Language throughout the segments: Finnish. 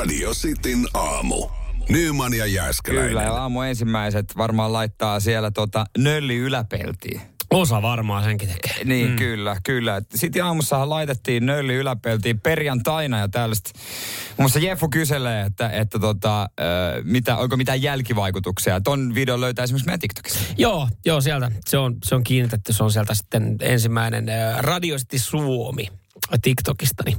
Radio Cityn aamu. Nyman ja Jääskeläinen. Kyllä, ja aamu ensimmäiset varmaan laittaa siellä tota nölli yläpeltiin. Osa varmaan senkin tekee. Niin, mm. kyllä, kyllä. Sitten aamussahan laitettiin nölli yläpeltiin perjantaina ja tällaista. Muun muassa Jeffu kyselee, että, että tota, mitä, onko mitään jälkivaikutuksia. Ton video löytää esimerkiksi meidän TikTokista. Joo, joo, sieltä. Se on, se on kiinnitetty. Se on sieltä sitten ensimmäinen äh, Radiosti Suomi TikTokista, niin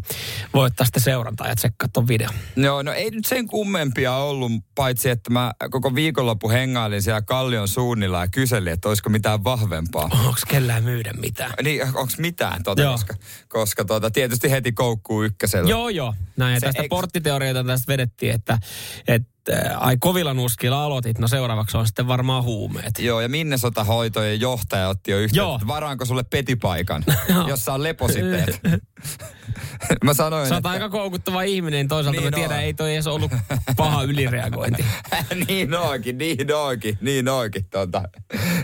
voi ottaa sitten seurantaa ja tsekkaa ton videon. Joo, no ei nyt sen kummempia ollut, paitsi että mä koko viikonloppu hengailin siellä Kallion suunnilla ja kyselin, että olisiko mitään vahvempaa. Onko kellään myydä mitään? Niin, onko mitään tota, Joo. koska, koska tota, tietysti heti koukkuu ykkösellä. Joo, joo. Näin, ja tästä eikö- porttiteorioita tästä vedettiin, että, että ai kovilla nuskilla aloitit, no seuraavaksi on sitten varmaan huumeet. Joo, ja Minnesota hoitojen johtaja otti jo yhteyttä, Joo. varaanko sulle petipaikan, Joo. jossa on lepositeet. mä sanoin, Sä oot että... aika koukuttava ihminen, toisaalta Niin mä tiedän, on. ei toi edes ollut paha ylireagointi. niin onkin, niin onkin, niin onkin. Tota.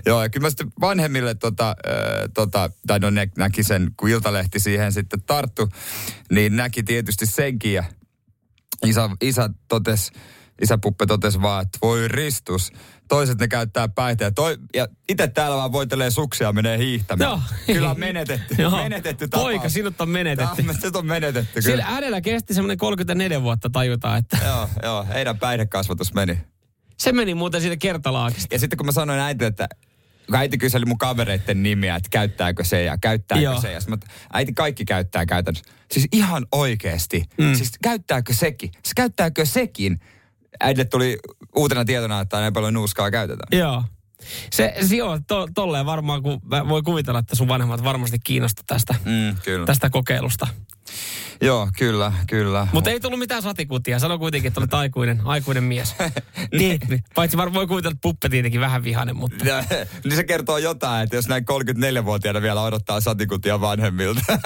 Joo, ja kyllä mä sitten vanhemmille, tota, äh, tota, tai no ne näki sen, kun Iltalehti siihen sitten tarttu, niin näki tietysti senkin ja isä, isä totes, isäpuppe totesi vaan, että voi ristus. Toiset ne käyttää päihteitä. Toi, ja itse täällä vaan voitelee suksia menee hiihtämään. Joo. Kyllä on menetetty. Joo. menetetty tapaus. Poika, sinut on menetetty. Tämä, se on menetetty Sillä kyllä. äänellä kesti semmoinen 34 vuotta tajuta, että Joo, joo, heidän päihdekasvatus meni. se meni muuten siitä kertalaakista. Ja sitten kun mä sanoin äitille, että äiti kyseli mun kavereiden nimiä, että käyttääkö se ja käyttääkö Joo. se. Ja mä, äiti kaikki käyttää käytännössä. Siis ihan oikeesti. Mm. Siis käyttääkö sekin? Siis käyttääkö sekin? Äidille tuli uutena tietona, että näin paljon nuuskaa käytetään. Joo. Se, se joo, to, tolleen varmaan, kun voi kuvitella, että sun vanhemmat varmasti kiinnostu tästä, Mm, kyllä. tästä kokeilusta. Joo, kyllä, kyllä. Mutta ei tullut mitään satikutia. Sano kuitenkin, että olet aikuinen, aikuinen mies. niin. Paitsi varmaan voi kuvitella, että puppe tietenkin vähän vihainen, mutta... Ja, niin se kertoo jotain, että jos näin 34-vuotiaana vielä odottaa satikutia vanhemmilta.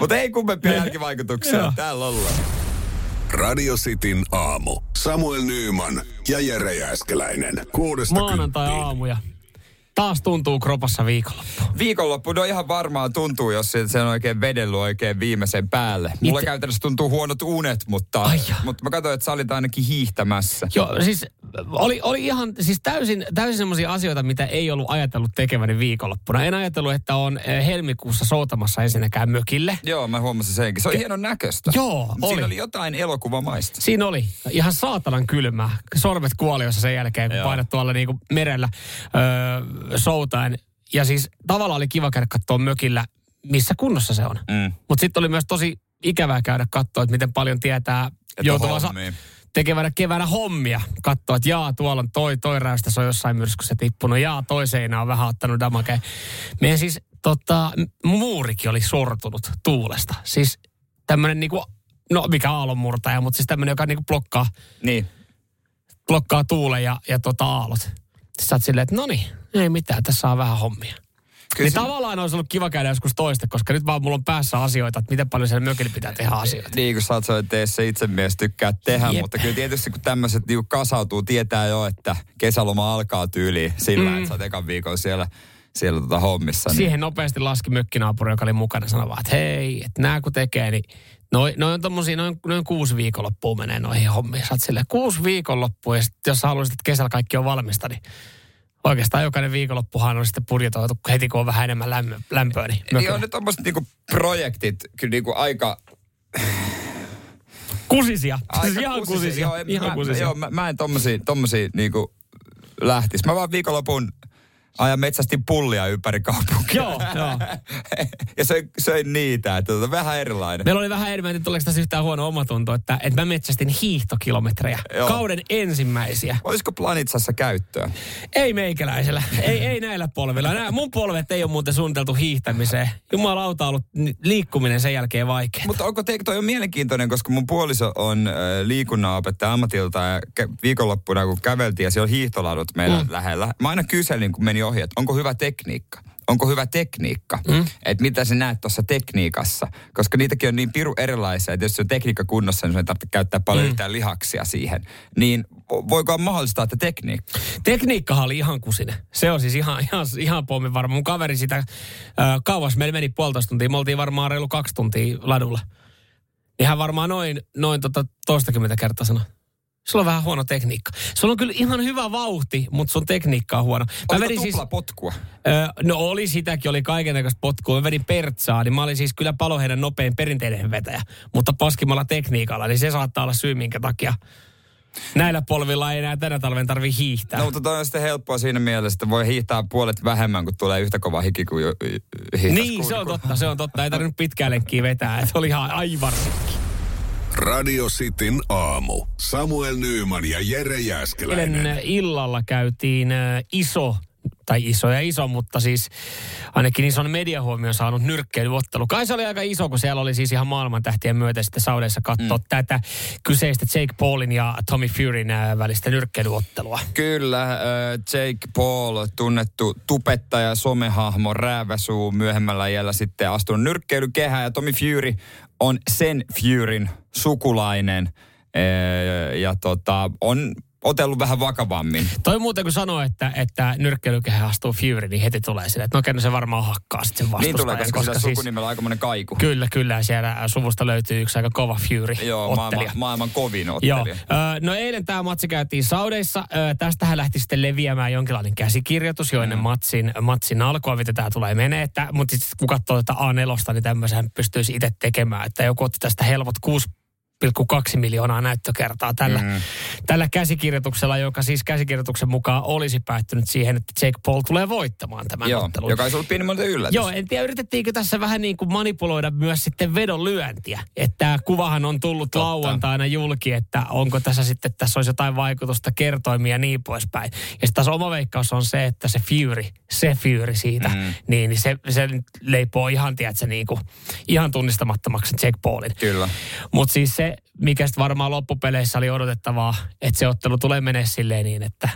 Mutta ei kummempia jälkivaikutuksia. Joo. Täällä ollaan. Radio Cityn aamu. Samuel Nyyman ja Jere Jääskeläinen. Kuudesta. Maanantai-aamuja. Taas tuntuu kropassa viikonloppu. Viikonloppu, no ihan varmaan tuntuu, jos se se on oikein vedellyt oikein viimeisen päälle. Mulla Itse- käytännössä tuntuu huonot unet, mutta, Ai mutta mä katsoin, että sä olit ainakin hiihtämässä. Joo, siis oli, oli ihan siis täysin, täysin semmoisia asioita, mitä ei ollut ajatellut tekeväni viikonloppuna. En ajatellut, että on eh, helmikuussa soutamassa ensinnäkään mökille. Joo, mä huomasin senkin. Se on hienon näköistä. Joo, Siinä oli. oli jotain elokuvamaista. Siinä oli ihan saatanan kylmää. Sormet kuoliossa sen jälkeen, kun Joo. painat tuolla niinku merellä öö, soutaen. Ja siis tavallaan oli kiva käydä katsoa mökillä, missä kunnossa se on. Mm. Mutta sitten oli myös tosi ikävää käydä katsoa, että miten paljon tietää joutuvansa tekevänä keväänä hommia. Katsoa, että jaa, tuolla on toi, toi räystä, se on jossain myrskyssä tippunut. Jaa, toi seinä on vähän ottanut damakeen. Meidän siis tota, muurikin oli sortunut tuulesta. Siis tämmöinen niinku, no mikä aallonmurtaja, mutta siis tämmöinen, joka niinku blokkaa, Niin. blokkaa tuulen ja, ja tota aallot. Sitten sä oot silleen, että no niin, ei mitään, tässä on vähän hommia. Kyllä niin se- tavallaan olisi ollut kiva käydä joskus toista, koska nyt vaan mulla on päässä asioita, että miten paljon siellä mökillä pitää tehdä asioita. Niin kuin sä oot se itse mies tykkää tehdä, Jep. mutta kyllä tietysti kun tämmöiset niinku kasautuu, tietää jo, että kesäloma alkaa tyyliin sillä, mm. että sä oot ekan viikon siellä, siellä tota hommissa. Niin. Siihen nopeasti laski mökkinaapuri, joka oli mukana, sanoi vaan, että hei, että nää kun tekee, niin noin noi on tommosia, noin, noin kuusi viikonloppua menee noihin hommiin. Sä oot silleen, kuusi viikonloppua, ja sit, jos sä haluaisit, että kesällä kaikki on valmista, niin oikeastaan jokainen viikonloppuhan on sitten budjetoitu heti, kun on vähän enemmän lämmö, lämpöä. Niin Niin on ne tommoset niinku projektit kyllä niinku aika... Kusisia. aika Siis ihan kusisia. Joo, en, ihan mä, kusisia. Joo, mä, mä en tommosia, tommosia niinku lähtis. Mä vaan viikonlopun ajan metsästin pullia ympäri kaupunkia. Joo, joo. ja söin, söin niitä, että tota, vähän erilainen. Meillä oli vähän enemmän, että tuleeko tässä yhtään huono omatunto, että, että mä metsästin hiihtokilometrejä. Joo. Kauden ensimmäisiä. Olisiko Planitsassa käyttöä? Ei meikäläisellä. ei, ei näillä polvilla. Nää, mun polvet ei ole muuten suunniteltu hiihtämiseen. Jumalauta on ollut liikkuminen sen jälkeen vaikea. Mutta onko te, toi on mielenkiintoinen, koska mun puoliso on äh, liikunnanopettaja ammatilta ja kä- viikonloppuna kun käveltiin ja siellä on hiihtoladut meillä mm. lähellä. Mä aina kyselin, kun meni ohi, että onko hyvä tekniikka. Onko hyvä tekniikka? Mm. Että mitä sä näet tuossa tekniikassa? Koska niitäkin on niin piru erilaisia, että jos se on tekniikka kunnossa, niin sun ei tarvitse käyttää paljon mm. yhtään lihaksia siihen. Niin vo- voiko olla mahdollista, että tekniikka? Tekniikkahan oli ihan kusinen. Se on siis ihan, ihan, ihan pommin varma. Mun kaveri sitä, äh, kauas meillä meni puolitoista tuntia. Me oltiin varmaan reilu kaksi tuntia ladulla. Ihan varmaan noin, noin tota toistakymmentä kertaa sanoi. Sulla on vähän huono tekniikka. Sulla on kyllä ihan hyvä vauhti, mutta sun tekniikka on huono. Mä Oliko siis, potkua? Öö, no oli sitäkin, oli kaikenlaista potkua. Mä vedin pertsaa, niin mä olin siis kyllä paloheidän nopein perinteinen vetäjä. Mutta paskimalla tekniikalla, niin se saattaa olla syy, minkä takia näillä polvilla ei enää tänä talven tarvi hiihtää. No, mutta toi on sitten helppoa siinä mielessä, että voi hiihtää puolet vähemmän, kun tulee yhtä kova hiki kuin Niin, se on totta, se on totta. Ei tarvinnut pitkään lenkkiä vetää, että oli ihan aivan rikki. Radio Cityn aamu. Samuel Nyyman ja Jere Jäskeläinen. Eilen illalla käytiin iso tai iso ja iso, mutta siis ainakin ison mediahuomion saanut nyrkkeilyottelu. Kai se oli aika iso, kun siellä oli siis ihan maailman tähtien myötä sitten Saudeissa katsoa mm. tätä kyseistä Jake Paulin ja Tommy Furyn välistä nyrkkeilyottelua. Kyllä, Jake Paul, tunnettu tupettaja, somehahmo, rääväsuu, myöhemmällä iällä sitten astunut nyrkkeilykehään ja Tommy Fury on sen Furyn sukulainen. Ja tota, on otellut vähän vakavammin. Toi muuten kun sanoo, että, että nyrkkeilykehä astuu Fury, niin heti tulee sille, että no kenno se varmaan hakkaa sitten sen vastustajan. Niin tulee, koska, koska siis, sukunimellä on aikamoinen kaiku. Kyllä, kyllä. Siellä suvusta löytyy yksi aika kova Fury Joo, maailman, maailman kovin ottelija. Joo. no eilen tämä matsi käytiin Saudeissa. Tästähän lähti sitten leviämään jonkinlainen käsikirjoitus jo ennen mm. matsin, matsin alkua, mitä tämä tulee menee. Että, mutta sitten kun katsoo tätä A4, niin tämmöisen pystyisi itse tekemään. Että joku otti tästä helpot kuusi 1,2 miljoonaa näyttökertaa tällä, mm. tällä käsikirjoituksella, joka siis käsikirjoituksen mukaan olisi päättynyt siihen, että Jake Paul tulee voittamaan tämän Joo, ottelun. joka olisi ollut pienimmältä yllätys. Joo, en tiedä yritettiinkö tässä vähän niin kuin manipuloida myös sitten vedon lyöntiä. Että tämä kuvahan on tullut Totta. lauantaina julki, että onko tässä sitten, että tässä olisi jotain vaikutusta kertoimia ja niin poispäin. Ja sitten taas oma veikkaus on se, että se Fury, se Fury siitä, mm. niin, niin se, se leipoo ihan, tiedätkö, niin kuin, ihan tunnistamattomaksi Jake Paulin. Kyllä. Mutta siis se, mikä sitten varmaan loppupeleissä oli odotettavaa, että se ottelu tulee menee silleen niin, että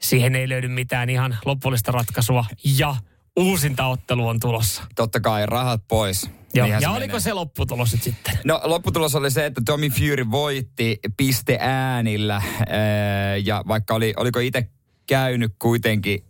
siihen ei löydy mitään ihan lopullista ratkaisua ja uusinta ottelu on tulossa. Totta kai, rahat pois. Joo. ja se oliko menee. se lopputulos sitten? No lopputulos oli se, että Tommy Fury voitti pisteäänillä. Ja vaikka oli, oliko itse käynyt kuitenkin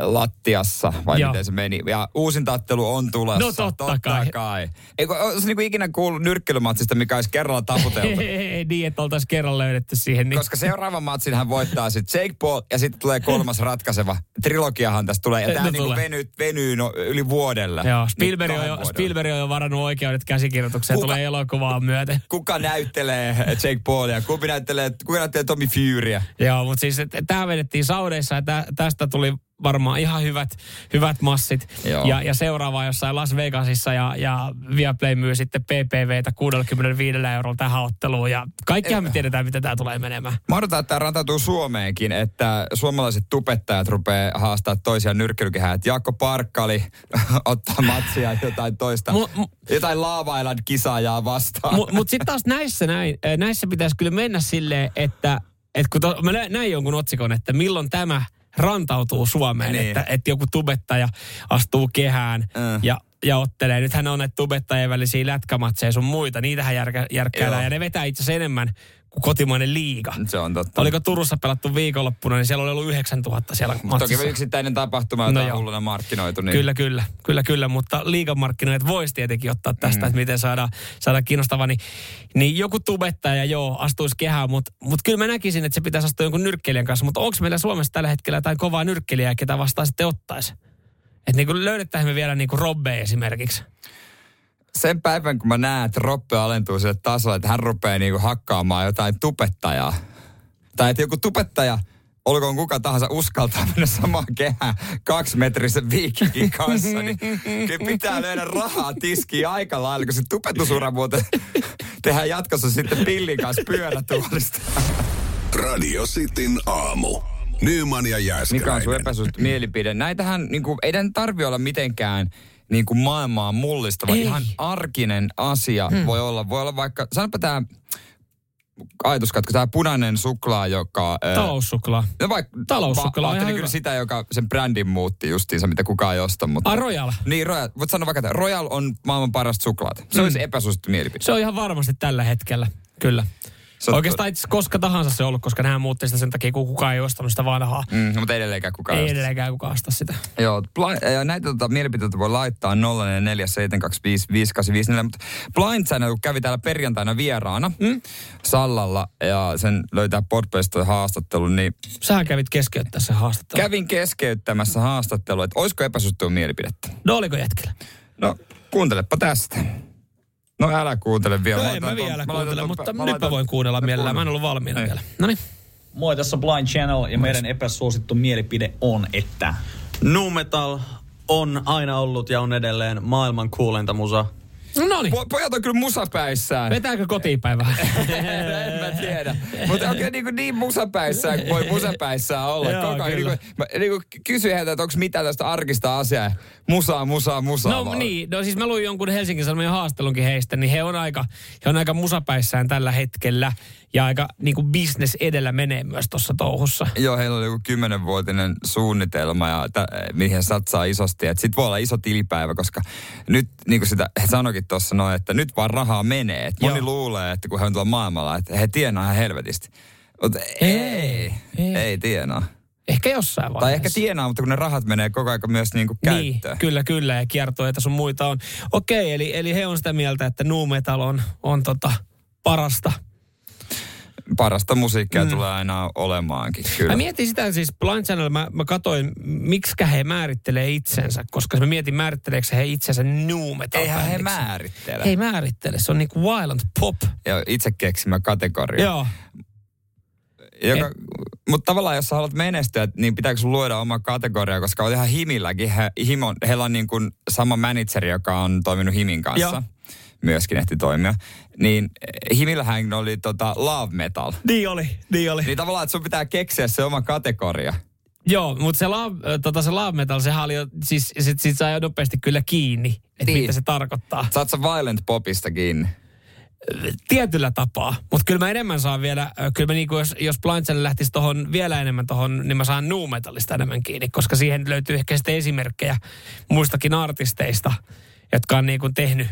lattiassa, vai Joo. miten se meni. Ja uusintattelu on tulossa. No totta, totta kai. kai. Eikö olisi niinku ikinä kuullut nyrkkelymatsista, mikä olisi kerralla taputeltu? Ei niin, että oltaisiin kerran löydetty siihen. Niin. Koska seuraavan matsin hän voittaa sitten Jake Paul ja sitten tulee kolmas ratkaiseva. Trilogiahan tästä tulee. Ja tämä no niinku venyy, venyy no, yli vuodelle. Joo, Spielberg, on, jo, Spielberg on jo varannut oikeudet käsikirjoitukseen. Kuka, tulee elokuvaa myöten. Kuka näyttelee Jake Paulia? Kuka näyttelee, kuka näyttelee Tommy Furya? Joo, mutta siis tämä vedettiin Saudeissa ja tästä tuli varmaan ihan hyvät, hyvät massit. Ja, ja seuraava jossain Las Vegasissa ja, ja Viaplay myy sitten PPVtä 65 eurolla tähän otteluun. Ja kaikkihan me tiedetään, miten tämä tulee menemään. Mä odotan, että tämä rantautuu Suomeenkin, että suomalaiset tupettajat rupeaa haastaa toisia nyrkkelykehää. Että Jaakko Parkkali ottaa matsia jotain toista, mu, mu, jotain laavailan kisaajaa vastaan. Mutta mut sitten taas näissä, näin, näissä pitäisi kyllä mennä silleen, että, että kun to, mä näin jonkun otsikon, että milloin tämä – rantautuu Suomeen, niin. että, että joku tubettaja astuu kehään äh. ja ja ottelee. Nythän on näitä tubettajien välisiä lätkämatseja sun muita. Niitähän järkä, järkkäillään ja ne vetää itse asiassa enemmän kuin kotimainen liiga. Se on totta. Oliko Turussa pelattu viikonloppuna, niin siellä oli ollut 9000 siellä matsissa. Toki yksittäinen tapahtuma, jota no on hulluna markkinoitu. Niin... Kyllä, kyllä, kyllä, kyllä, mutta liigamarkkinoit voisi tietenkin ottaa tästä, mm. että miten saadaan, saada kiinnostava. Niin, niin joku tubettaja, joo, astuisi kehään, mutta mut kyllä mä näkisin, että se pitäisi astua jonkun nyrkkelijän kanssa. Mutta onko meillä Suomessa tällä hetkellä jotain kovaa nyrkkelijää, ketä vastaan sitten ottaisi? Että niin löydettäisiin me vielä niin kuin Robbe esimerkiksi sen päivän, kun mä näen, että Roppe alentuu sille tasolle, että hän rupeaa niinku hakkaamaan jotain tupettajaa. Tai että joku tupettaja, olkoon kuka tahansa uskaltaa mennä samaan kehään kaksimetrisen viikikin kanssa, niin kyllä pitää löydä rahaa tiskiin aika lailla, kun se tupetusura muuten tehdään jatkossa sitten pillin kanssa pyörätuolista. Radio Cityn aamu. Nyman ja Jääskeläinen. Mikä on sun epäsuosittu mielipide? Näitähän, niin kuin, ei tarvi olla mitenkään niin kuin maailmaa mullistava, Ei. ihan arkinen asia hmm. voi olla. Voi olla vaikka, sanopä tämä ajatuskatko, tämä punainen suklaa, joka... Taloussuklaa. No vaikka, Taloussuklaa on kyllä sitä, joka sen brändin muutti justiinsa, mitä kukaan ei osta. Mutta, ah, Royal. Niin, Royal. Voit sanoa vaikka, että Royal on maailman parasta suklaata. Se mm. olisi epäsuosittu mielipide. Se on ihan varmasti tällä hetkellä, kyllä. Se on- Oikeastaan itse koska tahansa se on ollut, koska nämä muutti sitä sen takia, kun kukaan ei ostanut sitä vanhaa. Mm, mutta edelleenkään kukaan Ei osta. edelleenkään kukaan osta sitä. Joo, ja näitä tota, mielipiteitä voi laittaa 0447255854, mutta Blind Channel kun kävi täällä perjantaina vieraana mm? Sallalla ja sen löytää Podpesta haastattelun, niin Sähän kävit keskeyttää se haastattelu. kävin keskeyttämässä haastattelua, että olisiko epäsuosittua mielipidettä. No oliko jätkillä? No, kuuntelepa tästä. No älä kuuntele vielä. No Mä ei mä vielä ton- mä laitan kuuntele, ton- mutta mä nyt mä voin kuunnella mä mielellään. Mä en ollut valmiina Ei. vielä. No niin. Moi, tässä on Blind Channel ja meidän epäsuosittu mielipide on, että nu metal on aina ollut ja on edelleen maailman kuuleinta musa. No niin. Po- pojat on kyllä musapäissään. Vetääkö kotiin päin vähän? en mä tiedä. Mutta onko niin, niin musapäissään kuin voi musapäissään olla. Joo, Koko ajan niin kuin, mä niin kuin kysyin heiltä, että onko mitään tästä arkista asiaa. Musaa, musaa, musaa. No vaan. niin, no siis mä luin jonkun Helsingin Sanomien haastelunkin heistä, niin he on aika, he on aika musapäissään tällä hetkellä. Ja aika niin kuin business edellä menee myös tuossa touhussa. Joo, heillä oli joku kymmenenvuotinen suunnitelma, ja tä, mihin he satsaa isosti. Sitten voi olla iso tilipäivä, koska nyt, niin kuin sitä he sanoikin tuossa noin, että nyt vaan rahaa menee. Et moni Joo. luulee, että kun he on tuolla maailmalla, että he tienaa ihan helvetisti. Mutta ei, ei, ei. ei tienaa. Ehkä jossain vaiheessa. Tai ehkä tienaa, mutta kun ne rahat menee koko ajan myös niin kuin Niin, käyttöön. kyllä, kyllä, ja kiertoita sun muita on. Okei, eli, eli he on sitä mieltä, että nu metal on, on tota parasta. Parasta musiikkia mm. tulee aina olemaankin, kyllä. Mä mietin sitä siis Blind Channel, mä, mä katsoin, miksi he määrittelee itsensä, koska mä mietin, määritteleekö he itsensä nu metal Eihän he määrittele. He ei määrittele, se on niinku violent pop. Ja itse keksimä kategoria. Joo. Joka, mutta tavallaan, jos sä haluat menestyä, niin pitääkö sun luoda oma kategoria, koska on ihan Himilläkin. He, Himo, heillä on niin kuin sama manageri, joka on toiminut Himin kanssa. Joo. Myöskin ehti toimia. Niin Himillähän oli tota love metal. Niin oli, niin oli. Niin tavallaan, että sun pitää keksiä se oma kategoria. Joo, mutta se, love, äh, tota, se love metal, sehän oli jo, siis sit, sit sai jo nopeasti kyllä kiinni, että Niin. mitä se tarkoittaa. Saat sä violent popista kiinni? Tietyllä tapaa, mutta kyllä mä enemmän saan vielä, kyllä mä niinku, jos, jos Blind Channel lähtisi tohon vielä enemmän tohon, niin mä saan nu metallista enemmän kiinni, koska siihen löytyy ehkä sitten esimerkkejä muistakin artisteista, jotka on niinku tehnyt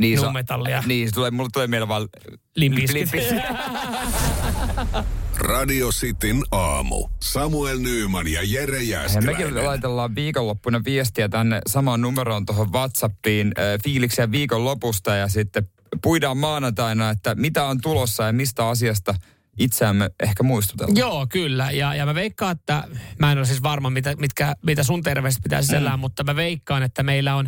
Niin, nu metallia. Niin, se tulee, mulle tulee mieleen vaan... Limp Bizkit. Limp Bizkit. Radio Cityn aamu. Samuel Nyyman ja Jere Jääskeläinen. mekin laitellaan viikonloppuna viestiä tänne samaan numeroon tuohon WhatsAppiin äh, fiiliksiä viikonlopusta ja sitten puidaan maanantaina, että mitä on tulossa ja mistä asiasta itseämme ehkä muistutellaan. Joo, kyllä. Ja, ja mä veikkaan, että mä en ole siis varma, mitä, mitkä, mitä sun terveiset pitää sisällään, mm. mutta mä veikkaan, että meillä on,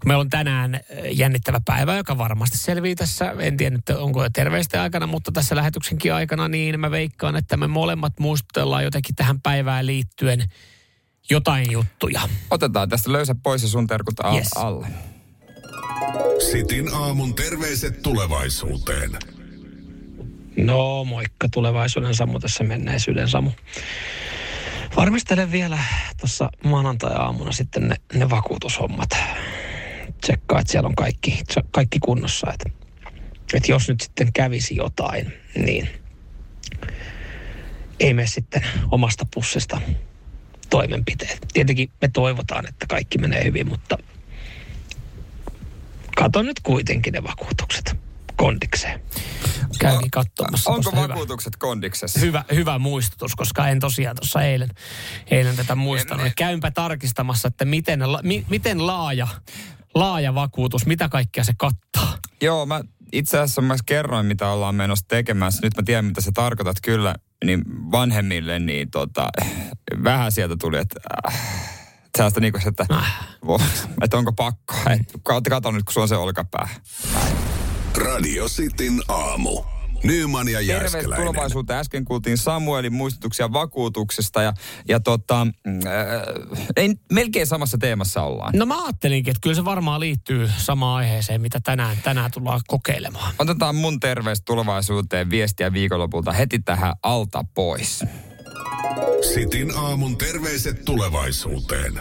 kun meillä on tänään jännittävä päivä, joka varmasti selvii tässä, en tiedä nyt onko jo terveisten aikana, mutta tässä lähetyksenkin aikana, niin mä veikkaan, että me molemmat muistutellaan jotenkin tähän päivään liittyen jotain juttuja. Otetaan tästä löysä pois ja sun terkut al- Yes. alle. Sitin aamun terveiset tulevaisuuteen. No moikka tulevaisuuden Samu tässä menneisyyden Samu. Varmistelen vielä tuossa maanantai-aamuna sitten ne, ne vakuutushommat. Tsekkaa, että siellä on kaikki, kaikki kunnossa. Että, että jos nyt sitten kävisi jotain, niin ei mene sitten omasta pussista toimenpiteet. Tietenkin me toivotaan, että kaikki menee hyvin, mutta kato nyt kuitenkin ne vakuutukset kondikseen. Kävin katsomassa. Onko tuosta hyvä- vakuutukset kondiksessa? hyvä, hyvä muistutus, koska en tosiaan tuossa eilen, eilen tätä muistanut. En- En, Käympä tarkistamassa, että miten, la, mi, miten laaja, laaja vakuutus, mitä kaikkea se kattaa. Joo, mä itse asiassa mä kerroin, mitä ollaan menossa tekemässä. Nyt mä tiedän, mitä sä tarkoitat kyllä niin vanhemmille, niin tota, vähän sieltä tuli, että äh, sellaista niinku se, että, vo- että onko pakko. Et, kato, kato nyt, kun sulla on se olkapää. Radio Cityn aamu. Nyyman ja Jääskeläinen. tulevaisuuteen. Äsken kuultiin Samuelin muistutuksia vakuutuksesta ja, ja tota, äh, ei, melkein samassa teemassa ollaan. No mä ajattelinkin, että kyllä se varmaan liittyy samaan aiheeseen, mitä tänään, tänään tullaan kokeilemaan. Otetaan mun terveys tulevaisuuteen viestiä viikonlopulta heti tähän alta pois. Sitin aamun terveiset tulevaisuuteen.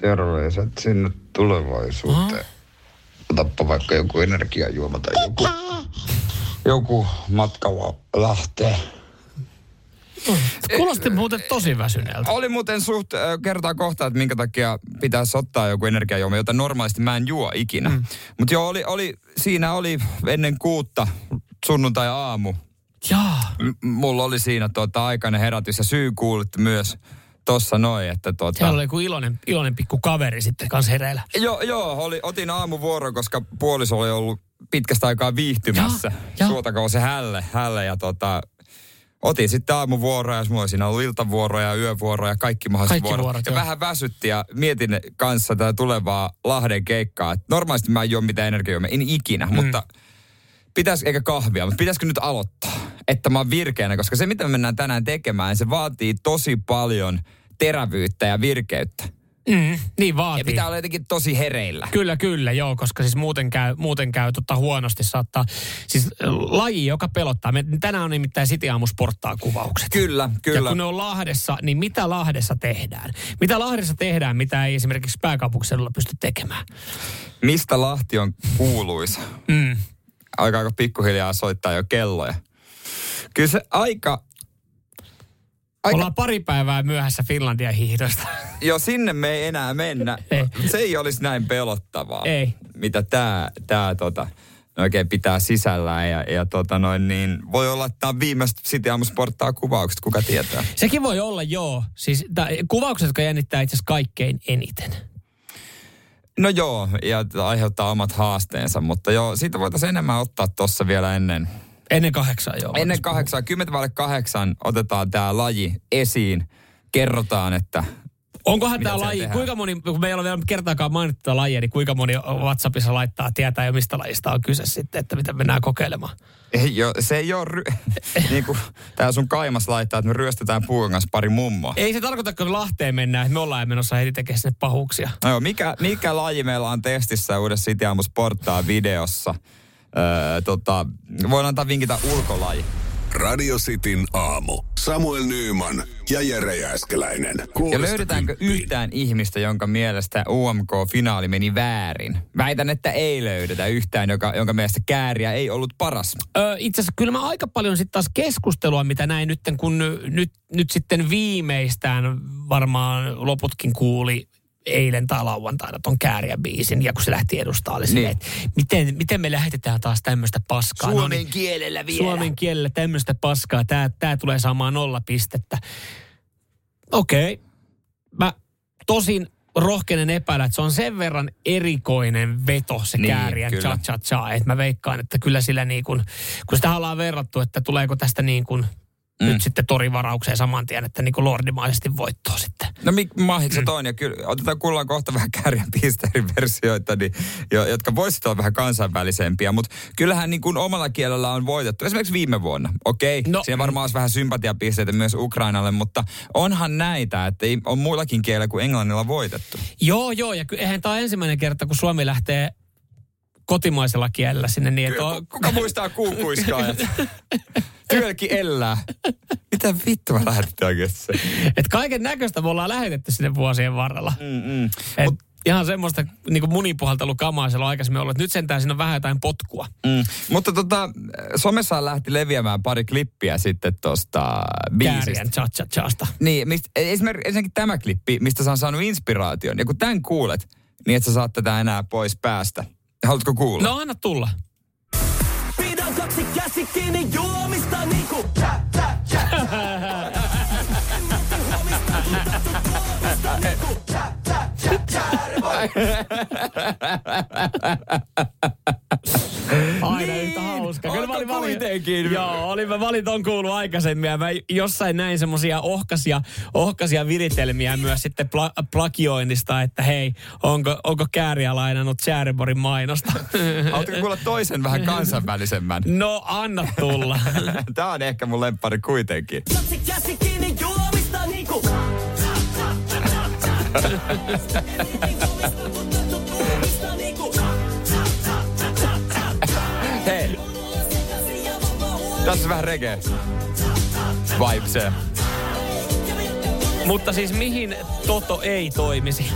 terveiset sinne tulevaisuuteen. Otappa vaikka joku energiajuoma tai joku, joku matkalla lähtee. Kuulosti muuten tosi väsyneeltä. Oli muuten suht, kertaa kohta, että minkä takia pitäisi ottaa joku energiajuoma, jota normaalisti mä en juo ikinä. Mm. Mutta joo, oli, oli, siinä oli ennen kuutta sunnuntai-aamu. Jaa. M- mulla oli siinä tota aikainen herätys ja syy kuulitte myös tossa noin, että tota... Siellä oli joku iloinen, iloinen pikku kaveri sitten kanssa hereillä. Joo, joo oli, otin aamuvuoron, koska puoliso oli ollut pitkästä aikaa viihtymässä. Suotakoon se hälle, hälle ja tota, otin sitten aamuvuoroja, ja mulla oli siinä ollut iltavuoroja, yövuoroja, kaikki mahdolliset Kaikki vuorot. vuorot, ja joo. vähän väsytti ja mietin kanssa tätä tulevaa Lahden keikkaa. Et normaalisti mä en juo mitään energiaa, en ikinä, mm. mutta pitäis, eikä kahvia, mutta pitäisikö nyt aloittaa, että mä oon virkeänä, koska se mitä me mennään tänään tekemään, se vaatii tosi paljon terävyyttä ja virkeyttä. Mm, niin Ja vaatii. pitää olla jotenkin tosi hereillä. Kyllä, kyllä, joo, koska siis muuten käy, muuten käy tota huonosti saattaa. Siis äh, laji, joka pelottaa. Me, tänään on nimittäin City Aamu sporttaa kuvaukset. Kyllä, Ja kyllä. kun ne on Lahdessa, niin mitä Lahdessa tehdään? Mitä Lahdessa tehdään, mitä ei esimerkiksi pääkaupunkiseudulla pysty tekemään? Mistä Lahti on kuuluisa? Mm. Alkaako pikkuhiljaa soittaa jo kelloja? Kyllä se aika... Aika, Ollaan pari päivää myöhässä Finlandia hiihdosta. jo sinne me ei enää mennä. Ei. Se ei olisi näin pelottavaa. Ei. Mitä tää, tää tota, oikein pitää sisällään. Ja, ja tota noin, niin voi olla, että tämä on viimeistä City Aamu Sporttaa kuvaukset, kuka tietää. Sekin voi olla, joo. Siis tää, kuvaukset, jotka jännittää itse asiassa kaikkein eniten. No joo, ja aiheuttaa omat haasteensa, mutta joo, siitä voitaisiin enemmän ottaa tuossa vielä ennen, Ennen kahdeksaa, joo. ennen kahdeksan, kymmentä vaille kahdeksan otetaan tämä laji esiin. Kerrotaan, että Onkohan tämä laji, tehdään? kuinka moni, kun me ei ole vielä kertaakaan mainittu tätä lajia, niin kuinka moni WhatsAppissa laittaa, tietää jo mistä lajista on kyse sitten, että mitä mennään kokeilemaan. ei ole, se ei ole, ry- niin kuin tämä sun kaimas laittaa, että me ryöstetään puun kanssa pari mummoa. Ei se tarkoita, kun Lahteen mennään, että me ollaan menossa heti tekemään sinne pahuuksia. No joo, mikä, mikä laji meillä on testissä uudessa City Sporttaa videossa? Öö, tota, voin antaa vinkitä ulkolaji. Radio Cityn aamu. Samuel Nyyman ja Jere Jääskeläinen. Ja löydetäänkö kymppiin. yhtään ihmistä, jonka mielestä UMK-finaali meni väärin? Väitän, että ei löydetä yhtään, joka, jonka mielestä kääriä ei ollut paras. Ö, itse asiassa kyllä mä aika paljon sitten taas keskustelua, mitä näin nyt, kun nyt, nyt sitten viimeistään varmaan loputkin kuuli eilen tai lauantaina ton kääriä biisin, ja kun se lähti edustaa, oli Niin. että miten, miten me lähetetään taas tämmöistä paskaa. No niin, kielellä Suomen kielellä tämmöistä paskaa, tää, tää tulee saamaan nolla pistettä. Okei, okay. mä tosin rohkenen epäillä, että se on sen verran erikoinen veto se Niin, kääriän kyllä. cha cha cha, että mä veikkaan, että kyllä sillä niin kuin, kun sitä ollaan verrattu, että tuleeko tästä niin kuin mm. nyt sitten torivaraukseen saman tien, että niin kuin lordimaisesti voittoa sitten. No mi- mahiksi se toinen. Ja kyllä, otetaan kuullaan kohta vähän kärjen versioita, niin, jo, jotka voisivat olla vähän kansainvälisempiä. Mutta kyllähän niin kuin omalla kielellä on voitettu. Esimerkiksi viime vuonna. Okei, no, No, siinä varmaan olisi vähän sympatiapisteitä myös Ukrainalle, mutta onhan näitä, että ei, on muillakin kielellä kuin englannilla voitettu. Joo, joo, ja ky- eihän tämä ole ensimmäinen kerta, kun Suomi lähtee kotimaisella kielellä sinne niin, että on, Kuka muistaa kuukuiskaajat? Työlki elää. Mitä vittua lähetti oikeasti? Et kaiken näköistä me ollaan lähetetty sinne vuosien varrella. Mm-mm. Et Mut- ihan semmoista niin munipuhaltelukamaa siellä on aikaisemmin ollut. Et nyt sentään siinä on vähän jotain potkua. Mm. Mutta tota, somessa lähti leviämään pari klippiä sitten tuosta biisistä. Kääriän cha cha chasta. Niin, mistä, esimerkiksi ensinnäkin tämä klippi, mistä sä on saanut inspiraation. Ja kun tämän kuulet, niin et sä saat tätä enää pois päästä. Haluatko kuulla? No anna tulla. Pidän kaksi käsi kiinni juomista niinku tää, tää, tää. Aina niin, yhtä valin, kuitenkin? Joo, olin mä valin ton kuullut aikaisemmin ja mä jossain näin semmosia ohkasia, ohkasia viritelmiä myös sitten pla, plagioinnista, että hei, onko, onko kääriä lainannut Chariborin mainosta? Haluatko kuulla toisen vähän kansainvälisemmän? no anna tulla. Tämä on ehkä mun lemppari kuitenkin. tässä vähän reggae. Vibes. Mutta siis mihin Toto ei toimisi?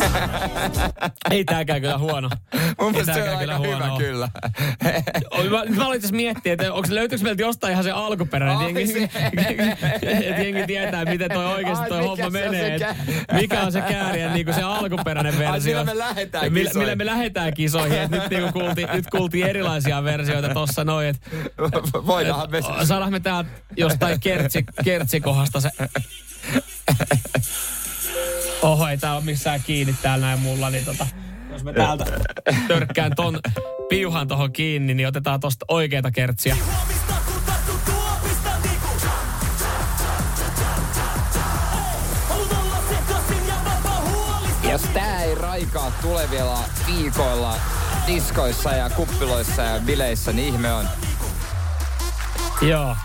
Ei tääkään kyllä huono. Mun mielestä se on aika hyvä oo. kyllä. Mä, mä aloin tässä miettiä, että onko se löytyykö meiltä jostain ihan se alkuperäinen. Ai että jengi, että jengi tietää, miten toi oikeasti Ai, toi mikä homma se on se menee. kä- mikä on se kääriä, niin kuin se alkuperäinen versio. Ai, millä me lähdetään millä, kisoihin. millä me lähdetään kisoihin. Et nyt, niin kuultiin, nyt kuultiin erilaisia versioita tossa noin, että Voidaan me... saadaan me täältä jostain kertsi, kertsikohdasta se... Oho, ei tää ole missään kiinni täällä näin mulla, niin tota... Jos me täältä törkkään ton piuhan tohon kiinni, niin otetaan tosta oikeita kertsiä. Jos tää ei raikaa tulevilla viikoilla diskoissa ja kuppiloissa ja bileissä, niin ihme on. Joo.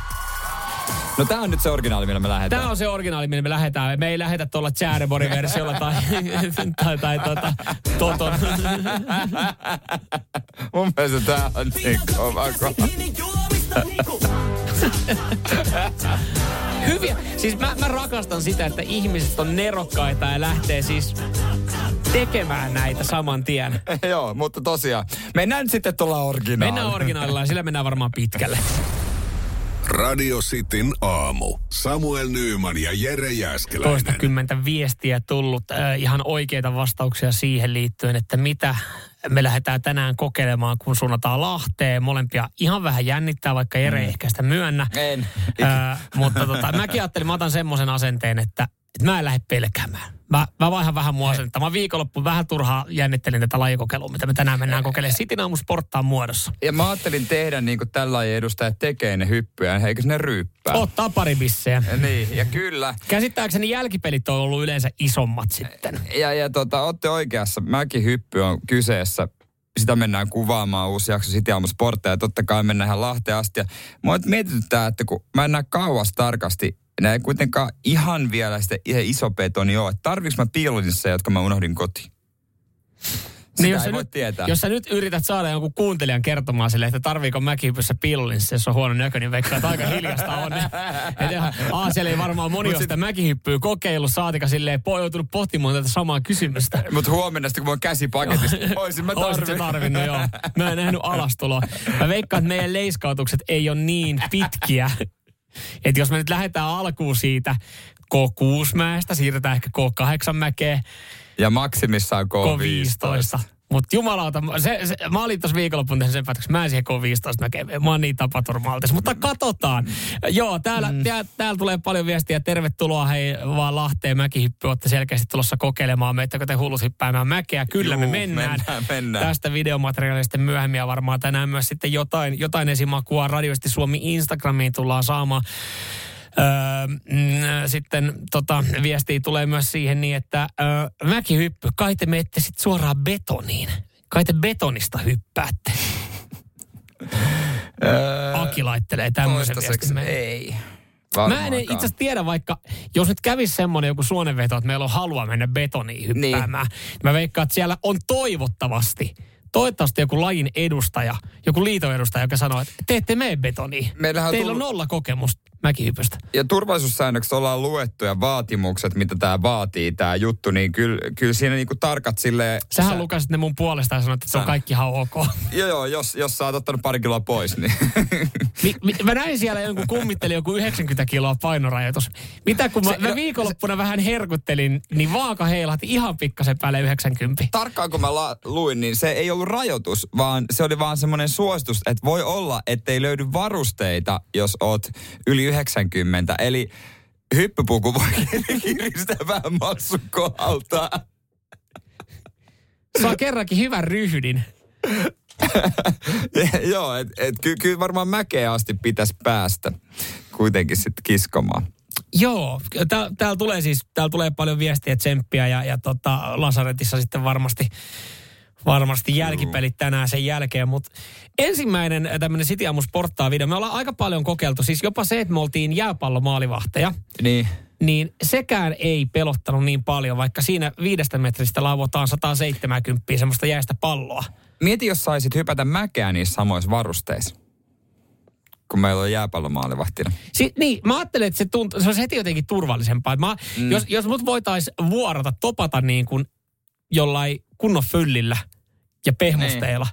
No tää on nyt se originaali, millä me lähdetään. Tää on se originaali, millä me lähdetään. Me ei lähetä tuolla Chäreborin versiolla tai, tai, tai tota, Toton. Mun mielestä tää on niin kova. Hyviä. Siis mä, mä rakastan sitä, että ihmiset on nerokkaita ja lähtee siis tekemään näitä saman tien. Joo, mutta tosiaan. Mennään sitten tuolla originaalilla. Mennään originaalilla ja sillä mennään varmaan pitkälle. Radio Cityn aamu. Samuel Nyyman ja Jere Jäskeläinen. Toistakymmentä viestiä tullut äh, ihan oikeita vastauksia siihen liittyen, että mitä me lähdetään tänään kokeilemaan, kun suunnataan Lahteen. Molempia ihan vähän jännittää, vaikka Jere ei ehkä sitä myönnä. En. Äh, mutta tota, mäkin ajattelin, mä otan semmoisen asenteen, että, että mä en lähde pelkäämään. Mä, mä vaihan vähän mua asennetta. Mä viikonloppuun vähän turhaa jännittelin tätä lajikokeilua, mitä me tänään mennään kokeilemaan Sitin aamu sporttaan muodossa. Ja mä ajattelin tehdä niin kuin tällä lajin edustajat tekee ne hyppyjä, eikö ne ryyppää? Ottaa pari bissejä. Niin, ja kyllä. Käsittääkseni jälkipelit on ollut yleensä isommat sitten. Ja, ja tota, olette oikeassa. Mäkin hyppy on kyseessä. Sitä mennään kuvaamaan uusi jakso City Aamu Sportteja. Ja totta kai mennään ihan Lahteen asti. Ja mua nyt mietityttää, että kun mä en näe kauas tarkasti, nämä ei kuitenkaan ihan vielä sitä iso betoni ole. Tarviiko mä piilotinsa, jotka mä unohdin kotiin? Sitä ei sä voi nyt, tietää. jos sä nyt yrität saada jonkun kuuntelijan kertomaan sille, että tarviiko mäkihypyssä pillinssä, jos on huono näkö, niin veikkaa, että aika hiljasta on. Aa, siellä ei varmaan moni ole sitä mäkihyppyä kokeillut, saatika silleen po, joutunut pohtimaan tätä samaa kysymystä. Mutta huomenna sitten, kun mä oon käsi paketissa, oisin mä tarvinnut. tarvinnut, joo. Mä en nähnyt alastuloa. Mä veikkaan, että meidän leiskautukset ei ole niin pitkiä. Että jos me nyt lähdetään alkuun siitä K6-mäestä, siirretään ehkä K8-mäkeen, Ja maksimissaan K15. K15. Mutta jumalauta, se, se, mä olin tuossa viikonloppuun tehnyt sen päätöksen, mä en siihen K15 näkee. Mä oon niin tapaturmaltis. Mutta katsotaan. Joo, täällä, mm. täällä, täällä tulee paljon viestiä. Tervetuloa hei vaan Lahteen mäkihyppy. Olette selkeästi tulossa kokeilemaan. Meittekö te hullut hyppäämään mäkeä? Kyllä Juu, me mennään. mennään, mennään. Tästä videomateriaalista myöhemmin ja varmaan tänään myös sitten jotain, jotain esimakua radioisesti Suomi Instagramiin tullaan saamaan. Öö, mm, sitten tota, viestiä tulee myös siihen niin, että öö, mäkihyppy, kai te menette sitten suoraan betoniin. Kai te betonista hyppäätte. Aki laittelee tämmöisen viestin. ei. Mä en itse asiassa tiedä, vaikka jos nyt kävisi semmoinen joku suonenveto, että meillä on halua mennä betoniin hyppäämään. Niin. Mä veikkaan, että siellä on toivottavasti, toivottavasti joku lajin edustaja, joku liiton edustaja, joka sanoo, että te ette mene betoniin. Meillähän on Teillä tullut- on nolla kokemusta mäkihypystä. ja turvallisuussäännökset ollaan luettu ja vaatimukset, mitä tämä vaatii, tämä juttu, niin kyllä, kyllä siinä niinku tarkat silleen... Sähän sä- lukasit ne mun puolesta ja sanoit, että se on Sä- kaikki ihan ok. Joo, joo, jos, jos sä oot ottanut pari kiloa pois, niin... Mi, mi, mä näin siellä jonkun kummitteli joku 90 kiloa painorajoitus. Mitä kun mä, Se- mä no, viikonloppuna vähän herkuttelin, niin vaaka heilahti ihan pikkasen päälle 90. Tarkkaan kun mä la- luin, niin se ei ollut rajoitus, vaan se oli vaan semmoinen suositus, että voi olla, ettei löydy varusteita, jos oot yli 90. Eli hyppypuku voi kiristää vähän massun kohdalta. Saa kerrankin hyvän ryhdin. Joo, että et, ky- kyllä varmaan mäkeä asti pitäisi päästä kuitenkin sitten kiskomaan. Joo, tää, täällä tulee siis täällä tulee paljon viestiä, tsemppiä ja, ja tota, Lasaretissa sitten varmasti, varmasti jälkipelit tänään sen jälkeen. Mutta ensimmäinen tämmöinen City Aamu sporttaa video, me ollaan aika paljon kokeiltu, siis jopa se, että me oltiin jääpallomaalivahteja, Niin. niin sekään ei pelottanut niin paljon, vaikka siinä viidestä metristä lauvotaan 170 semmoista jäistä palloa. Mieti, jos saisit hypätä mäkeä niissä samoissa varusteissa, kun meillä on jääpallomaalivahtina. Si- niin, mä ajattelen, että se, tunt- se olisi heti jotenkin turvallisempaa. Mä, mm. jos, jos mut voitaisiin vuorota, topata niin kuin jollain kunnon föllillä ja pehmusteilla,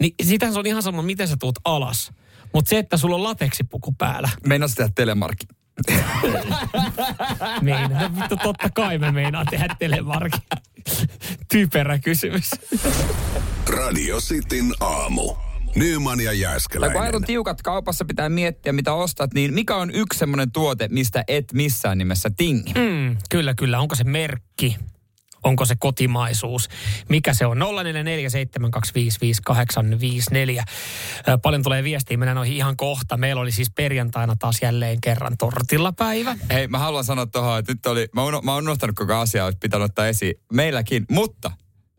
niin, niin sitähän se on ihan sama, miten sä tuut alas. Mutta se, että sulla on lateksipuku päällä, Meinasit tehdä telemarkki. Meina. No vittu, totta kai me meinaan tehdä telemarki. Typerä kysymys. Radio Cityn aamu. Nyman ja Tai kun Jääskeläinen. on tiukat kaupassa, pitää miettiä mitä ostat, niin mikä on yksi semmoinen tuote, mistä et missään nimessä tingi? Mm, kyllä, kyllä. Onko se merkki? Onko se kotimaisuus? Mikä se on? 0447255854. Ö, Paljon tulee viestiä, mennään noihin ihan kohta. Meillä oli siis perjantaina taas jälleen kerran tortilla päivä. Hei, mä haluan sanoa tuohon, että nyt oli, mä, uno, mä oon unohtanut koko asiaa, olisi pitänyt ottaa esiin. Meilläkin, mutta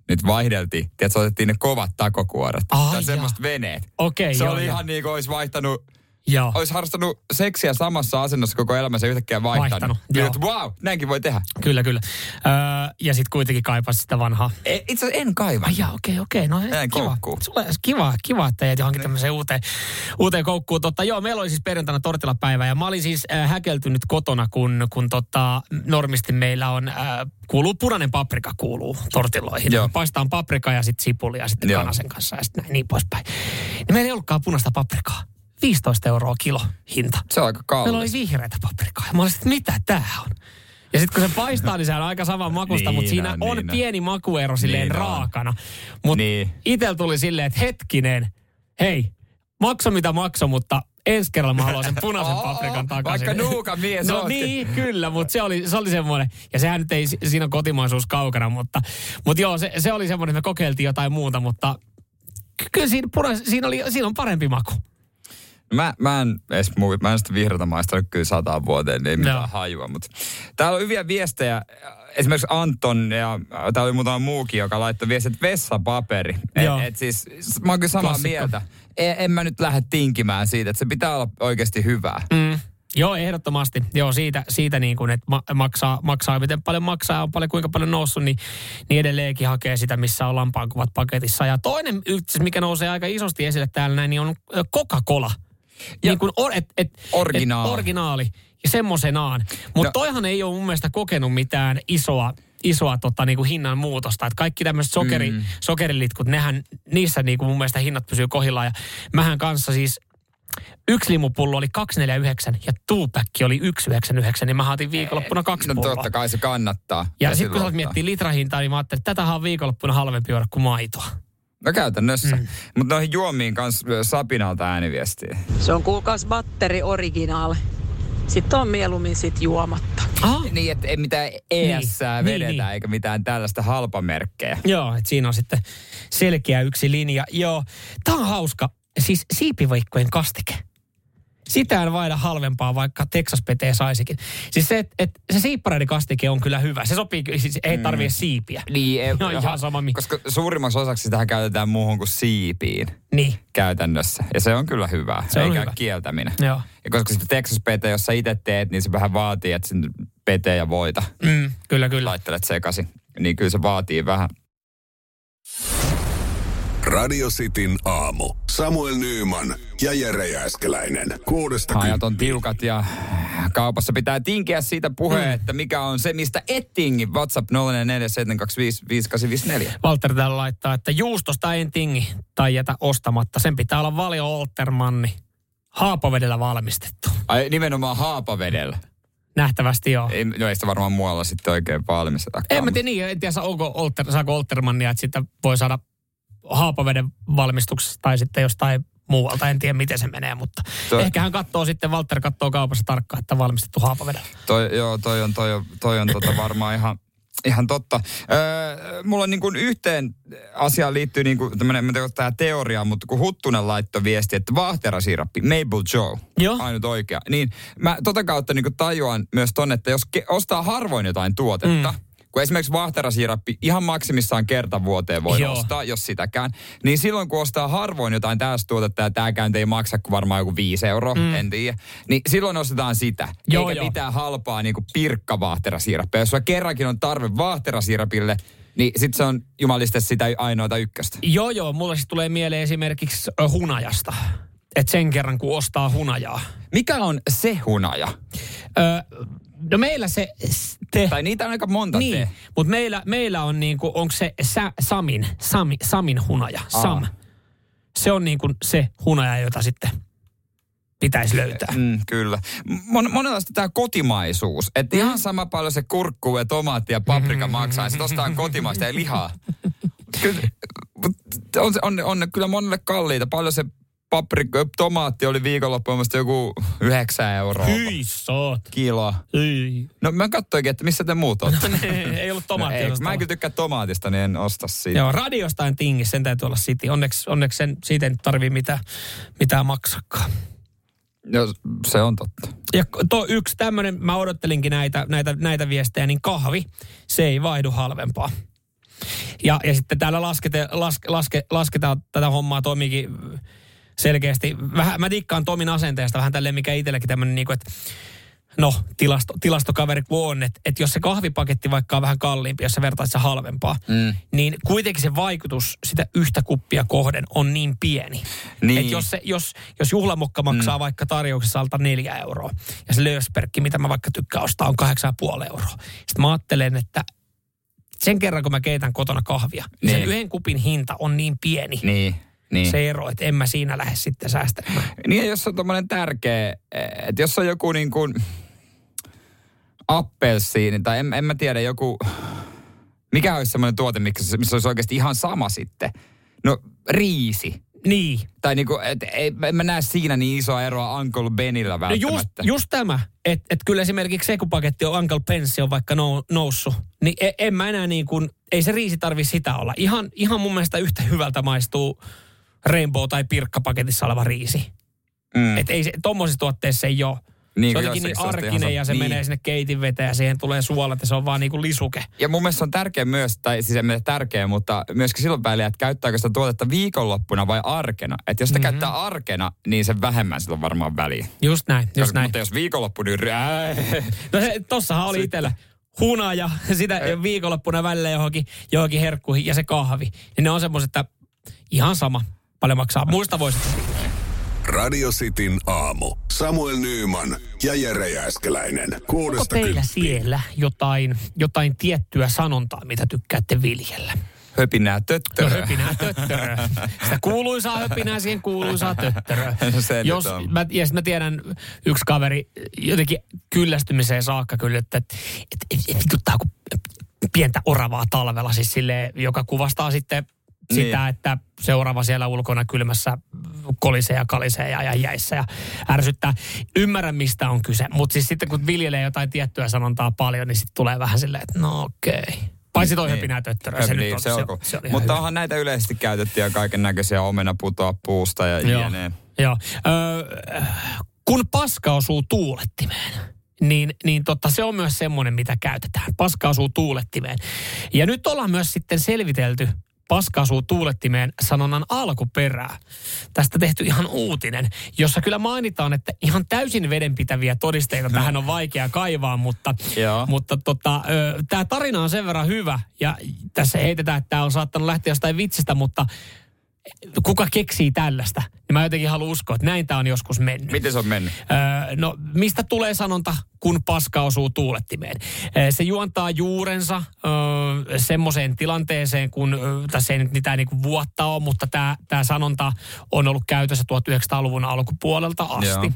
nyt vaihdeltiin. Tiedätkö, otettiin ne kovat takokuoret. Ai tai jaa. semmoiset veneet. Okei, Se joo, oli joo. ihan niin kuin olisi vaihtanut, Joo. olisi harrastanut seksiä samassa asennossa koko elämänsä yhtäkkiä vaihtanut. Vaihtanut, Kyllä, joo. että wow, näinkin voi tehdä. Kyllä, kyllä. Öö, ja sitten kuitenkin kaipasi sitä vanhaa. E, itse asiassa en kaiva. Ai okei, okei. No Jäin kiva. koukkuun. Sulle, kiva, kiva, että jäit johonkin tämmöiseen uuteen, uuteen koukkuun. Totta, joo, meillä oli siis perjantaina tortilapäivä ja mä olin siis äh, häkeltynyt kotona, kun, kun tota, normisti meillä on, äh, kuuluu punainen paprika kuuluu tortilloihin. Joo. Paistaan paprika ja sitten sipulia sitten Joo. kanasen kanssa ja sitten näin niin poispäin. Niin meillä ei ollutkaan punaista paprikaa. 15 euroa kilo hinta. Se on aika kallis. Meillä oli vihreätä paprikaa. Ja mä olin, että mitä tää on? Ja sitten kun se paistaa, niin se on aika saman makusta, Niin mutta siinä on, on niin on. pieni makuero silleen Niin on. raakana. Mutta Niin. itsellä tuli silleen, että hetkinen, hei, makso mitä makso, mutta ensi kerralla mä haluan sen punaisen Oo, paprikan takaisin. vaikka nuukan mies No ootkin. niin, kyllä, mutta se oli, se oli semmoinen, ja sehän nyt ei, si- siinä on kotimaisuus kaukana, mutta, mutta joo, se, se oli semmoinen, että me kokeiltiin jotain muuta, mutta ky- kyllä siinä, punais, siinä, oli, siinä on parempi maku. Mä, mä en edes mä en sitä vihreätä maistanut kyllä sataan vuoteen, niin ei mitään Joo. hajua. Mutta täällä on hyviä viestejä. Esimerkiksi Anton ja täällä oli muutama muukin, joka laittoi viestiä, että vessapaperi. Joo. Et, et siis, mä oon kyllä samaa Klassikko. mieltä. En, en mä nyt lähde tinkimään siitä, että se pitää olla oikeasti hyvää. Mm. Joo, ehdottomasti. Joo, siitä, siitä niin kuin, että ma- maksaa, maksaa, miten paljon maksaa, on paljon, kuinka paljon noussut, niin, niin edelleenkin hakee sitä, missä on lampaankuvat paketissa. Ja toinen mikä nousee aika isosti esille täällä näin, niin on ö, Coca-Cola. Niin kuin, or, et, et, Originaali. Et, originaali. Ja semmoisenaan. Mutta No. toihan ei ole mun mielestä kokenut mitään isoa, isoa tota, niin kuin hinnan muutosta. Et kaikki tämmöiset sokeri, mm. sokerilitkut, nehän, niissä niin kuin mun mielestä hinnat pysyy kohillaan. Ja mähän kanssa siis yksi limupullo oli 249 ja tuupäkki oli 199, niin mä otin viikonloppuna kaksi No pulloa. totta kai se kannattaa. ja sitten silloin kun sä miettii litrahintaa, niin mä ajattelin, että tätähän on viikonloppuna halvempi juoda kuin maitoa. No käytännössä. Mm. Mutta noihin juomiin kanssa Sapinalta ääniviestiä. Se on kuulkaas batteri original. Sitten on mieluummin sit juomatta. Ah, Niin, että ei mitään ES Niin, vedetä niin, niin. eikä mitään tällaista halpamerkkejä. Joo, että siinä on sitten selkeä yksi linja. Joo, tää on hauska. Siis siipiveikkojen kastike. Sitä en vaida halvempaa, vaikka Texas PT saisikin. Siis se, että et, se siippareiden kastike on kyllä hyvä. Se sopii, siis ei tarvii siipiä. Niin, ei, No ihan sama mi- Koska suurimmaksi osaksi sitä käytetään muuhun kuin siipiin Niin, käytännössä. Ja se on kyllä hyvä, Se on eikä hyvä. kieltäminen. joo. Ja koska sitten Texas PT, jos sä itse teet, niin se vähän vaatii, että sinne PT ja voita Mm, kyllä, kyllä. laittelet sekaisin. Niin kyllä se vaatii vähän. Radio Cityn aamu. Samuel Nyyman ja Jere Jääskeläinen. Kuudesta Ajat on tiukat ja kaupassa pitää tinkiä siitä puheen, mm. että mikä on se, mistä et tingi. WhatsApp 0447255854. Walter täällä laittaa, että juustosta en tingi tai jätä ostamatta. Sen pitää olla Valio Oltermanni. Haapavedellä valmistettu. Ai nimenomaan haapavedellä. Nähtävästi joo. Ei, no ei sitä varmaan muualla sitten oikein valmisteta. En mä tiedä niin, en tiedä onko Olter, saako Oltermannia, että sitä voi saada haapaveden valmistuksesta tai sitten jostain muualta. En tiedä, miten se menee, mutta Toi- ehkä hän katsoo sitten, Walter katsoo kaupassa tarkkaan, että valmistettu haapavedellä. Toi, joo, toi on, toi on, toi on tota varmaan ihan, ihan totta. Öö, mulla on niin kuin yhteen asiaan liittyy niin kuin tämmöinen, mä tämä teoria, mutta kun Huttunen laittoi viesti, että vaahterasirappi, Maple Joe, Joo. ainut oikea. Niin mä tota kautta niin kuin tajuan myös tonne, että jos ke- ostaa harvoin jotain tuotetta, mm. Kun esimerkiksi vaahterasirappi ihan maksimissaan kerta vuoteen voi Joo. ostaa, jos sitäkään. Niin silloin kun ostaa harvoin jotain tästä tuotetta ja tämäkään ei maksa kuin varmaan joku 5 euroa, mm. en tiedä. Niin silloin ostetaan sitä. Joo, eikä joo. mitään halpaa niin kuin pirkkavaahterasirappia. Jos sulla kerrankin on tarve vaahterasirapille, niin sit se on jumaliste sitä ainoata ykköstä. Joo, joo, mulle siis tulee mieleen esimerkiksi hunajasta. Että sen kerran, kun ostaa hunajaa. Mikä on se hunaja? Ö, no meillä se te... Tai niitä on aika monta niin, te. mutta meillä, meillä on niinku, onko se sä, Samin, Sami, Samin hunaja, Sam. Se on niinku se hunaja, jota sitten pitäisi löytää. Mm, kyllä. Mon, monenlaista tämä kotimaisuus. Että ihan sama paljon se kurkku ja tomaatti ja paprika maksaa. Ja sitten ostaa kotimaista ja lihaa. Kyllä, on, se- on, on kyllä monelle kalliita. Paljon se paprika, tomaatti oli viikonloppuun mielestäni joku 9 euroa Hyi saat. kilo. Hyi. No mä katsoinkin, että missä te muut olette. ei ollut No, tomaattia. ei, osastalla. mä en kyllä tykkää tomaatista, niin en osta siitä. Joo, radiosta en tingi, sen täytyy olla City. Onneksi, onneksi sen, siitä ei nyt tarvii mitään, mitään maksakaan. Joo, se on totta. Ja to, yksi tämmöinen, mä odottelinkin näitä, näitä, näitä viestejä, niin kahvi, se ei vaihdu halvempaa. Ja, ja sitten täällä laskete, laske, laske, lasketaan tätä hommaa Tomikin selkeästi. Vähän, mä dikkaan Tomin asenteesta vähän tälleen, mikä itselläkin tämmöinen, niin kuin, että no, tilasto, tilastokaveri kun on, että, että jos se kahvipaketti vaikka on vähän kalliimpi, jos sä vertaat se halvempaa, mm. niin kuitenkin se vaikutus sitä yhtä kuppia kohden on niin pieni. Niin. Että jos, se, jos, jos juhlamokka maksaa mm. vaikka tarjouksessa alta neljä euroa, ja se löösperkki, mitä mä vaikka tykkään ostaa, on kahdeksan puoli euroa. Sitten mä ajattelen, että sen kerran kun mä keitän kotona kahvia, niin. sen Niin. yhden kupin hinta on niin pieni, Niin, niin. se ero, että en mä siinä lähde sitten säästämään. Niin jos on tommonen tärkeä, että jos on joku niin kuin appelsiini tai en, en mä tiedä joku, mikä olisi semmoinen tuote, missä, missä olisi oikeasti ihan sama sitten. No riisi. Niin. Tai niinku, et, ei, en mä näe siinä niin isoa eroa Uncle Benillä No just, välttämättä. just tämä, että et kyllä esimerkiksi se, kun paketti on Uncle Penssi on vaikka nou, noussut, niin en, en mä enää niin kuin, ei se riisi tarvi sitä olla. Ihan, ihan mun mielestä yhtä hyvältä maistuu Rainbow- tai Pirkkapaketissa oleva riisi. mm. Että ei se, tommosissa tuotteissa ei ole. Niin, se on jotenkin niin on arkinen ja se niin. menee sinne keitin veteen ja siihen tulee suolat ja se on vaan niin kuin lisuke. Ja mun mielestä on tärkeä myös, tai siis mene tärkeä, mutta myöskin silloin väliä, että käyttääkö sitä tuotetta viikonloppuna vai arkena. Että jos sitä mm-hmm. käyttää arkena, niin se vähemmän silloin varmaan väliä. Just näin, just Koska- näin. Mutta jos viikonloppu, niin rää. No se, tossahan oli itsellä hunaja, sitä viikonloppuna välillä johonkin, johonkin herkkuihin ja se kahvi. Niin ne on semmoiset, että ihan sama, paljon maksaa. Muista voisit. Radio Cityn aamu. Samuel Nyyman ja Jere Jääskeläinen. Onko teillä kymppiin. siellä jotain, jotain tiettyä sanontaa, mitä tykkäätte viljellä? Höpinää No töttörö. höpinää töttörö. Sitä kuuluisaa höpinää siihen kuuluisaa töttörö. No se nyt Jos, on. mä, ja mä tiedän, yksi kaveri jotenkin kyllästymiseen saakka kyllä, että et, et, et, et vituttaa kun pientä oravaa talvella, siis sille, joka kuvastaa sitten Niin. sitä, että seuraava siellä ulkona kylmässä kolisee ja kalisee ja, ja jäissä ja ärsyttää. Ymmärrän, mistä on kyse, mutta siis sitten kun viljelee jotain tiettyä sanontaa paljon, niin sitten tulee vähän silleen, että no okei. Paitsi toi Niin. höpinää töttörö, se, Niin, nyt on, se, on, se on Mutta hyvä. onhan näitä yleisesti käytettyjä kaiken näköisiä omena putoa puusta ja Joo. jne. Joo. Öö, kun paska osuu tuulettimeen, niin, niin totta, se on myös semmoinen, mitä käytetään. Paska osuu tuulettimeen. Ja nyt ollaan myös sitten selvitelty paska osuu tuulettimeen sanonnan alkuperää. Tästä tehty ihan uutinen, jossa kyllä mainitaan, että ihan täysin vedenpitäviä todisteita tähän on vaikea kaivaa, mutta, Joo. mutta tota, tämä tarina on sen verran hyvä ja tässä heitetään, että tämä on saattanut lähteä jostain vitsistä, mutta kuka keksii tällaista? Niin mä jotenkin haluan uskoa, että näin tämä on joskus mennyt. Miten se on mennyt? Öö, no, mistä tulee sanonta, kun paska osuu tuulettimeen? Öö, se juontaa juurensa öö, semmoiseen tilanteeseen, kun tässä ei nyt mitään niinku vuotta ole, mutta tämä tää sanonta on ollut käytössä 1900-luvun alkupuolelta asti. Joo.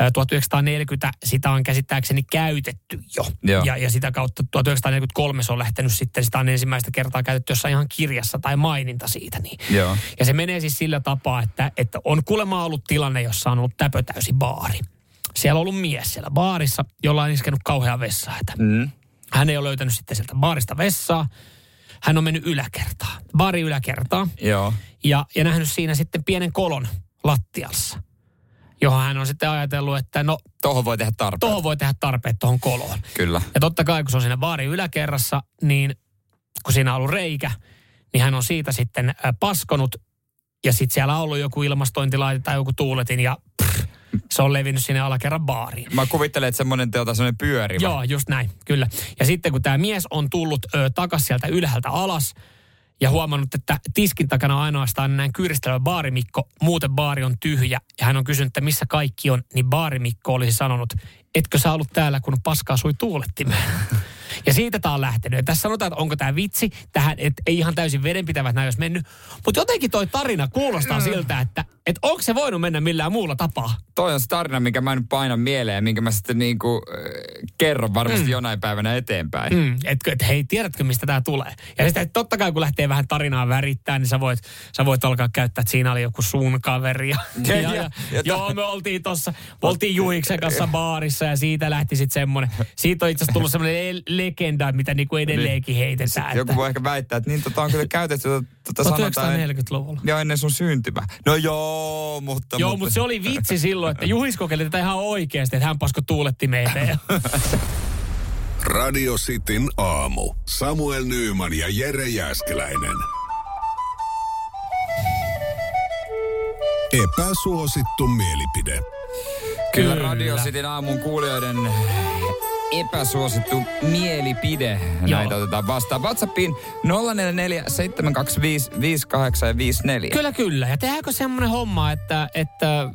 Öö, 1940 sitä on käsittääkseni käytetty jo. Joo. Ja, ja sitä kautta 1943 se on lähtenyt sitten, sitä on ensimmäistä kertaa käytetty jossain ihan kirjassa tai maininta siitä. Niin. Joo. Ja se menee siis sillä tapaa, että, että on kuulemma ollut tilanne, jossa on ollut täpötäysi baari. Siellä on ollut mies siellä baarissa, jolla on iskenut kauhean vessaita. Mm. Hän ei ole löytänyt sitten sieltä baarista vessaa. Hän on mennyt yläkertaan, baari yläkertaan, Joo. ja, ja nähnyt siinä sitten pienen kolon lattiassa, johon hän on sitten ajatellut, että no, Tuohon voi tehdä tarpeen. tuohon voi tehdä tarpeet tuohon koloon. Kyllä. Ja totta kai, kun se on siinä baarin yläkerrassa, niin kun siinä on ollut reikä, niin hän on siitä sitten äh, paskonut. Ja sitten siellä on ollut joku ilmastointilaite tai joku tuuletin ja pff, se on levinnyt sinne alakerran baariin. Mä kuvittelen, että semmoinen teota semmoinen pyörivä. Joo, just näin, kyllä. Ja sitten kun tämä mies on tullut ö, takas sieltä ylhäältä alas ja huomannut, että tiskin takana on ainoastaan näin kyyristelevä baarimikko, muuten baari on tyhjä. Ja hän on kysynyt, että missä kaikki on, niin baarimikko olisi sanonut, etkö sä ollut täällä, kun paskaa sui tuulettimeen. Ja siitä tämä on lähtenyt. Ja tässä sanotaan, että onko tämä vitsi. Tähän, että ei ihan täysin vedenpitävät näin olisi mennyt. Mutta jotenkin toi tarina kuulostaa siltä, että, että onko se voinut mennä millään muulla tapaa. Toi on se tarina, minkä mä nyt painan mieleen minkä mä sitten niinku, kerron varmasti mm. jonain päivänä eteenpäin. Mm, että et, hei, tiedätkö mistä tämä tulee? Ja sitten totta kai kun lähtee vähän tarinaa värittää, niin sä voit, sä voit alkaa käyttää, että siinä oli joku sun kaveri. Ja, ja, ja, ja, ja joo, me oltiin tuossa, oltiin Juhiksen kanssa baarissa ja siitä lähti sitten semmoinen. Siitä on itse asiassa tullut semmoinen legenda, mitä niinku edelleenkin heitetään. Joku voi ehkä väittää, että niin tota on kyllä käytetty tota, tota 1940-luvulla. Joo, ennen sun syntymä. No joo, mutta... Joo, mutta, mutta se oli vitsi silloin, että Juhis kokeili tätä ihan oikeasti, että hän pasko tuuletti meitä. Radio Cityn aamu. Samuel Nyyman ja Jere Jäskeläinen. Epäsuosittu mielipide. Kyllä, Radio Cityn aamun kuulijoiden epäsuosittu mielipide. Joo. Näitä otetaan vastaan. WhatsAppiin 044 725 5854. Kyllä, kyllä. Ja tehdäänkö semmoinen homma, että, että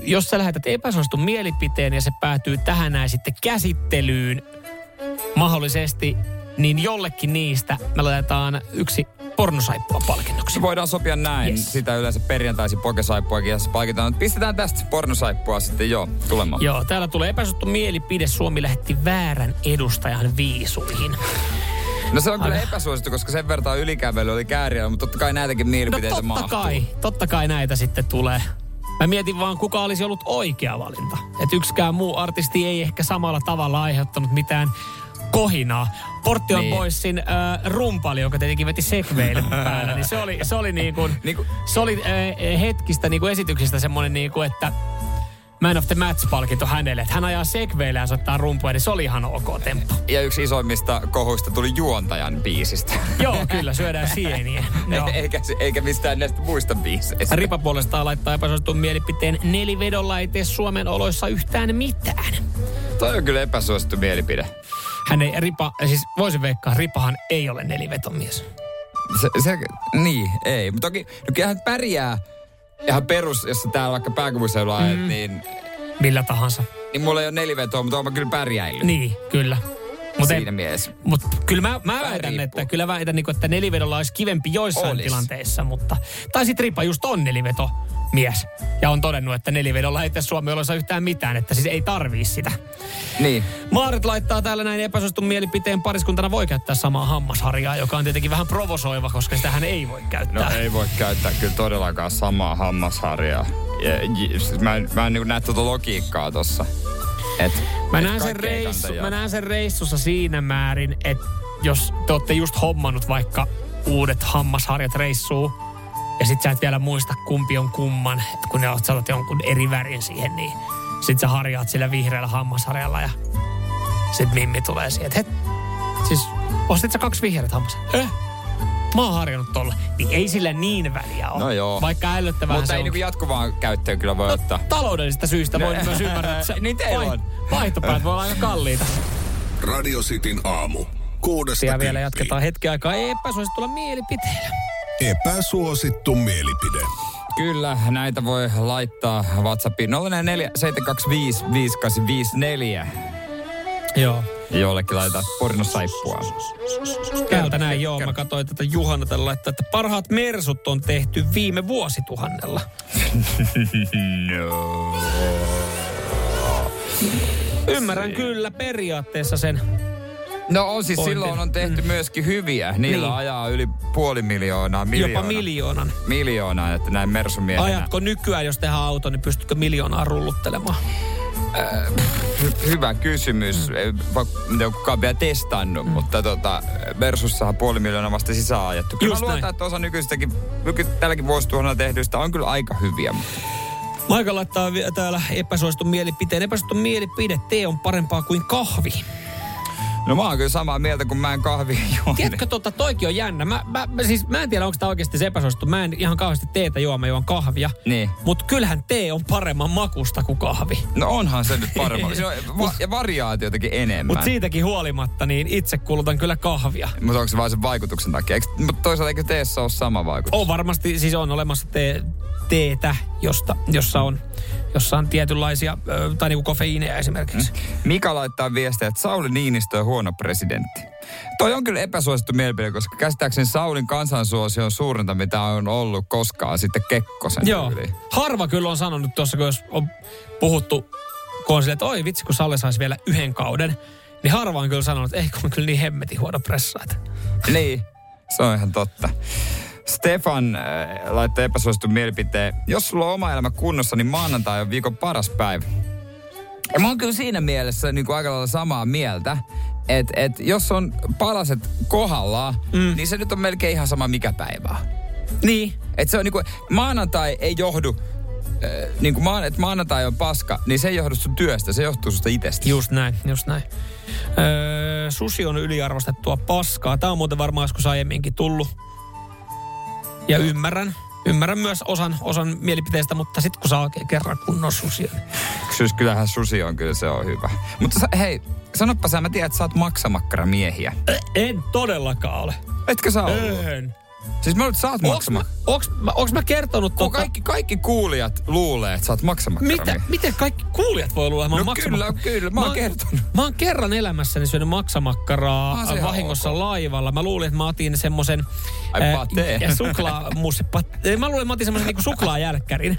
jos sä lähetät epäsuositun mielipiteen ja se päätyy tähän näin sitten käsittelyyn mahdollisesti, niin jollekin niistä me laitetaan yksi pornosaippua palkinnoksi. Voidaan sopia näin. Yes. Sitä yleensä perjantaisin pokesaippua ja palkitaan. Pistetään tästä pornosaippua sitten jo tulemaan. Joo, täällä tulee epäsuosittu mielipide. Suomi lähetti väärän edustajan viisuihin. No se on kyllä epäsuosittu, koska sen verran ylikävely oli kääriä, mutta totta kai näitäkin mielipiteitä no, totta kai, totta kai näitä sitten tulee. Mä mietin vaan, kuka olisi ollut oikea valinta. Että yksikään muu artisti ei ehkä samalla tavalla aiheuttanut mitään kohinaa. Portion niin. Boysin äh, rumpali, joka tietenkin veti Segwaylle päällä, niin se oli, se oli, niin kuin, niin kuin, se oli äh, hetkistä niin kuin esityksistä semmoinen, niin kuin, että Man of the Match-palkinto hänelle. Että hän ajaa segveillä ja soittaa rumpuja, niin se oli ihan ok temppu. Ja yksi isoimmista kohuista tuli juontajan biisistä. Joo, kyllä, syödään sieniä. eikä, eikä mistään näistä muista biiseistä. Ripa puolestaan laittaa epäsuositun mielipiteen nelivedolla ei tee Suomen oloissa yhtään mitään. Toi on kyllä epäsuosittu mielipide. Hän ei, Ripa, siis voisin veikkaa, Ripahan ei ole nelivetomies. Se, se, niin, ei. Mutta toki, no kyllä hän pärjää ihan perus, jos täällä vaikka pääkaupunkiseudulla mm. niin... Millä tahansa. Niin mulla ei ole nelivetoa, mutta oon kyllä pärjäillyt. Niin, kyllä. Mut Siinä ei, mielessä. Mutta kyllä mä, mä väitän, että, kyllä väitän, niin että nelivedolla olisi kivempi joissain Olis. tilanteissa, mutta... Tai sitten Ripa just on neliveto mies. Ja on todennut, että nelivedolla ei tässä Suomi oloissa yhtään mitään, että siis ei tarvii sitä. Niin. Maarit laittaa täällä näin epäsuostun mielipiteen pariskuntana voi käyttää samaa hammasharjaa, joka on tietenkin vähän provosoiva, koska sitä hän ei voi käyttää. No ei voi käyttää kyllä todellakaan samaa hammasharjaa. Ja, ja, siis mä en, mä en niin näe tuota logiikkaa tossa. Et, mä, et näen sen reissu, mä näen sen reissussa siinä määrin, että jos te olette just hommannut vaikka uudet hammasharjat reissuun, ja sit sä et vielä muista, kumpi on kumman. Et kun ne oot sanot jonkun eri värin siihen, niin sit sä harjaat sillä vihreällä hammasharjalla ja sit Mimmi tulee siihen, että siis ostit sä kaksi vihreät hammas? Eh? Mä oon harjannut tolle. Niin ei sillä niin väliä ole. No joo. Vaikka ällöttävää Mutta ei niinku jatkuvaan käyttöön kyllä voi no, ottaa. Taloudellisista syistä no, voin myös ymmärtää, että niin teillä on. Vaihtopäät voi olla aika kalliita. Radio Cityn aamu. Kuudesta Ja vielä jatketaan hetki aikaa epäsuositulla mielipiteellä. Epäsuosittu mielipide. Kyllä, näitä voi laittaa WhatsAppiin 044 725 5854. Joo. Jollekin laittaa pornosaippua. Täältä näin, joo. Mä katsoin tätä Juhana tällä laittaa, että parhaat mersut on tehty viime vuosituhannella. no. Ymmärrän kyllä periaatteessa sen No on siis pointin. silloin on tehty mm. myöskin hyviä. Niillä niin. ajaa yli puoli miljoonaa, miljoona. Jopa miljoonan. Miljoonaa, että näin mersumiehenä. Ajatko nykyään, jos tehdään auto, niin pystytkö miljoonaa rulluttelemaan? Äh, hy- hyvä kysymys. Mm. Ei kukaan vielä testannut, mm. mutta tota, Versussahan puoli miljoonaa vasta sisään ajettu. Kyllä Just mä luotan, että osa nykyistäkin, nyky, tälläkin vuosituhannella tehdyistä on kyllä aika hyviä. Mutta... Maika laittaa täällä epäsuositun mielipiteen. Epäsuositun mielipide, tee on parempaa kuin kahvi. No mä oon kyllä samaa mieltä, kun mä en kahvia juo. Tiedätkö, tota, toikin on jännä. Mä, mä, mä, siis, mä en tiedä, onko tämä oikeasti se epäsuosittu. Mä en ihan kauheasti teetä juo, mä juon kahvia. Niin. Mutta kyllähän tee on paremman makusta kuin kahvi. No onhan se nyt paremmin. Se on va- variaatiotakin enemmän. Mutta siitäkin huolimatta, niin itse kulutan kyllä kahvia. Mutta onko se vain sen vaikutuksen takia? Eikö, mutta toisaalta eikö teessä ole sama vaikutus? On varmasti, siis on olemassa tee, teetä, josta, jossa on jossa on tietynlaisia, tai niinku kofeiineja esimerkiksi. Mm. Mika laittaa viestiä, että Sauli Niinistö on huono presidentti. Toi on kyllä epäsuosittu mielipide, koska käsittääkseni Saulin kansansuosio on suurinta, mitä on ollut koskaan sitten Kekkosen Joo. yli. Harva kyllä on sanonut tuossa, kun jos on puhuttu, kun on silleen, että oi vitsi, kun Salle saisi vielä yhden kauden, niin harva on kyllä sanonut, että ei kun on kyllä niin hemmetin huono pressa. Niin, se on ihan totta. Stefan äh, laittaa epäsuosittu mielipiteen. Jos sulla on oma elämä kunnossa, niin maanantai on viikon paras päivä. Ja mä oon kyllä siinä mielessä niin kuin aika lailla samaa mieltä, että et jos on palaset kohdallaan, mm. niin se nyt on melkein ihan sama mikä päivä on. Niin. Et se on niinku, maanantai ei johdu, äh, niin kuin maan, että maanantai on paska, niin se ei johdu sun työstä, se johtuu susta itsestä. Just näin, just näin. Öö, susi on yliarvostettua paskaa. Tämä on muuten varmaan joskus aiemminkin tullut. Ja ymmärrän. Ymmärrän myös osan, osan mielipiteistä, mutta sitten kun saa oikein kerran kunnon susia. niin- Siis kyllähän susi on, kyllä se on hyvä. Mutta sä, hei, sanoppa sä, mä tiedän, että sä oot maksamakkara miehiä. En todellakaan ole. Etkö sä ole? En. Siis mä että sä oot Onks, maksama. onks, mä- kertonut Kun tota, kaikki, kaikki kuulijat luulee, että sä oot maksamakkara Mitä, miten kaikki kuulijat voi luulla, että mä oon No kyllä, kyllä, mä oon kertonut. Mä oon kerran elämässäni syönyt maksamakkaraa Ah, vahingossa ok. laivalla. Mä luulin, että mä otin semmosen... Ai, patee. Ja suklaamussi pat- Mä luulin, että mä otin semmosen niinku suklaajälkkärin.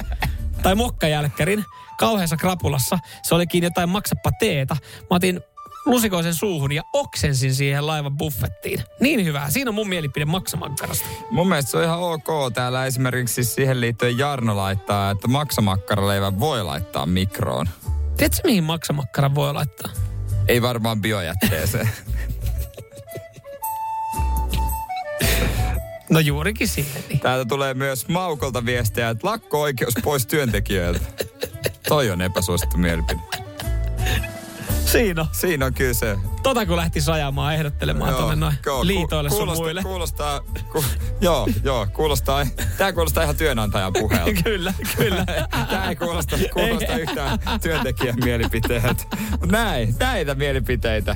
tai mokkajälkkärin. Kauheassa krapulassa. Se olikin jotain maksappa teetä. Mä otin lusikoisen suuhun ja oksensin siihen laivan buffettiin. Niin hyvää. Siinä on mun mielipide maksamakkarasta. Mun mielestä se on ihan ok. Täällä esimerkiksi siihen liittyen Jarno laittaa, että maksamakkaraleivän voi laittaa mikroon. Tiedätkö, mihin maksamakkaran voi laittaa? Ei varmaan biojätteeseen. No juurikin sinne. Niin. Täältä tulee myös Maukolta viestiä, että lakko-oikeus pois työntekijöiltä. Toi on epäsuosittu mielipide. Siinä on. Siinä on kyllä se. Tota kun lähti sajamaan ehdottelemaan tuonne noin joo, liitoille ku- sun kuulostaa, muille. Kuulostaa, ku, joo, joo, kuulostaa, tää kuulostaa ihan työnantajan puheelta. kyllä, kyllä. Tää ei kuulosta, kuulosta yhtään työntekijän mielipiteeltä. Mut näin, näitä mielipiteitä.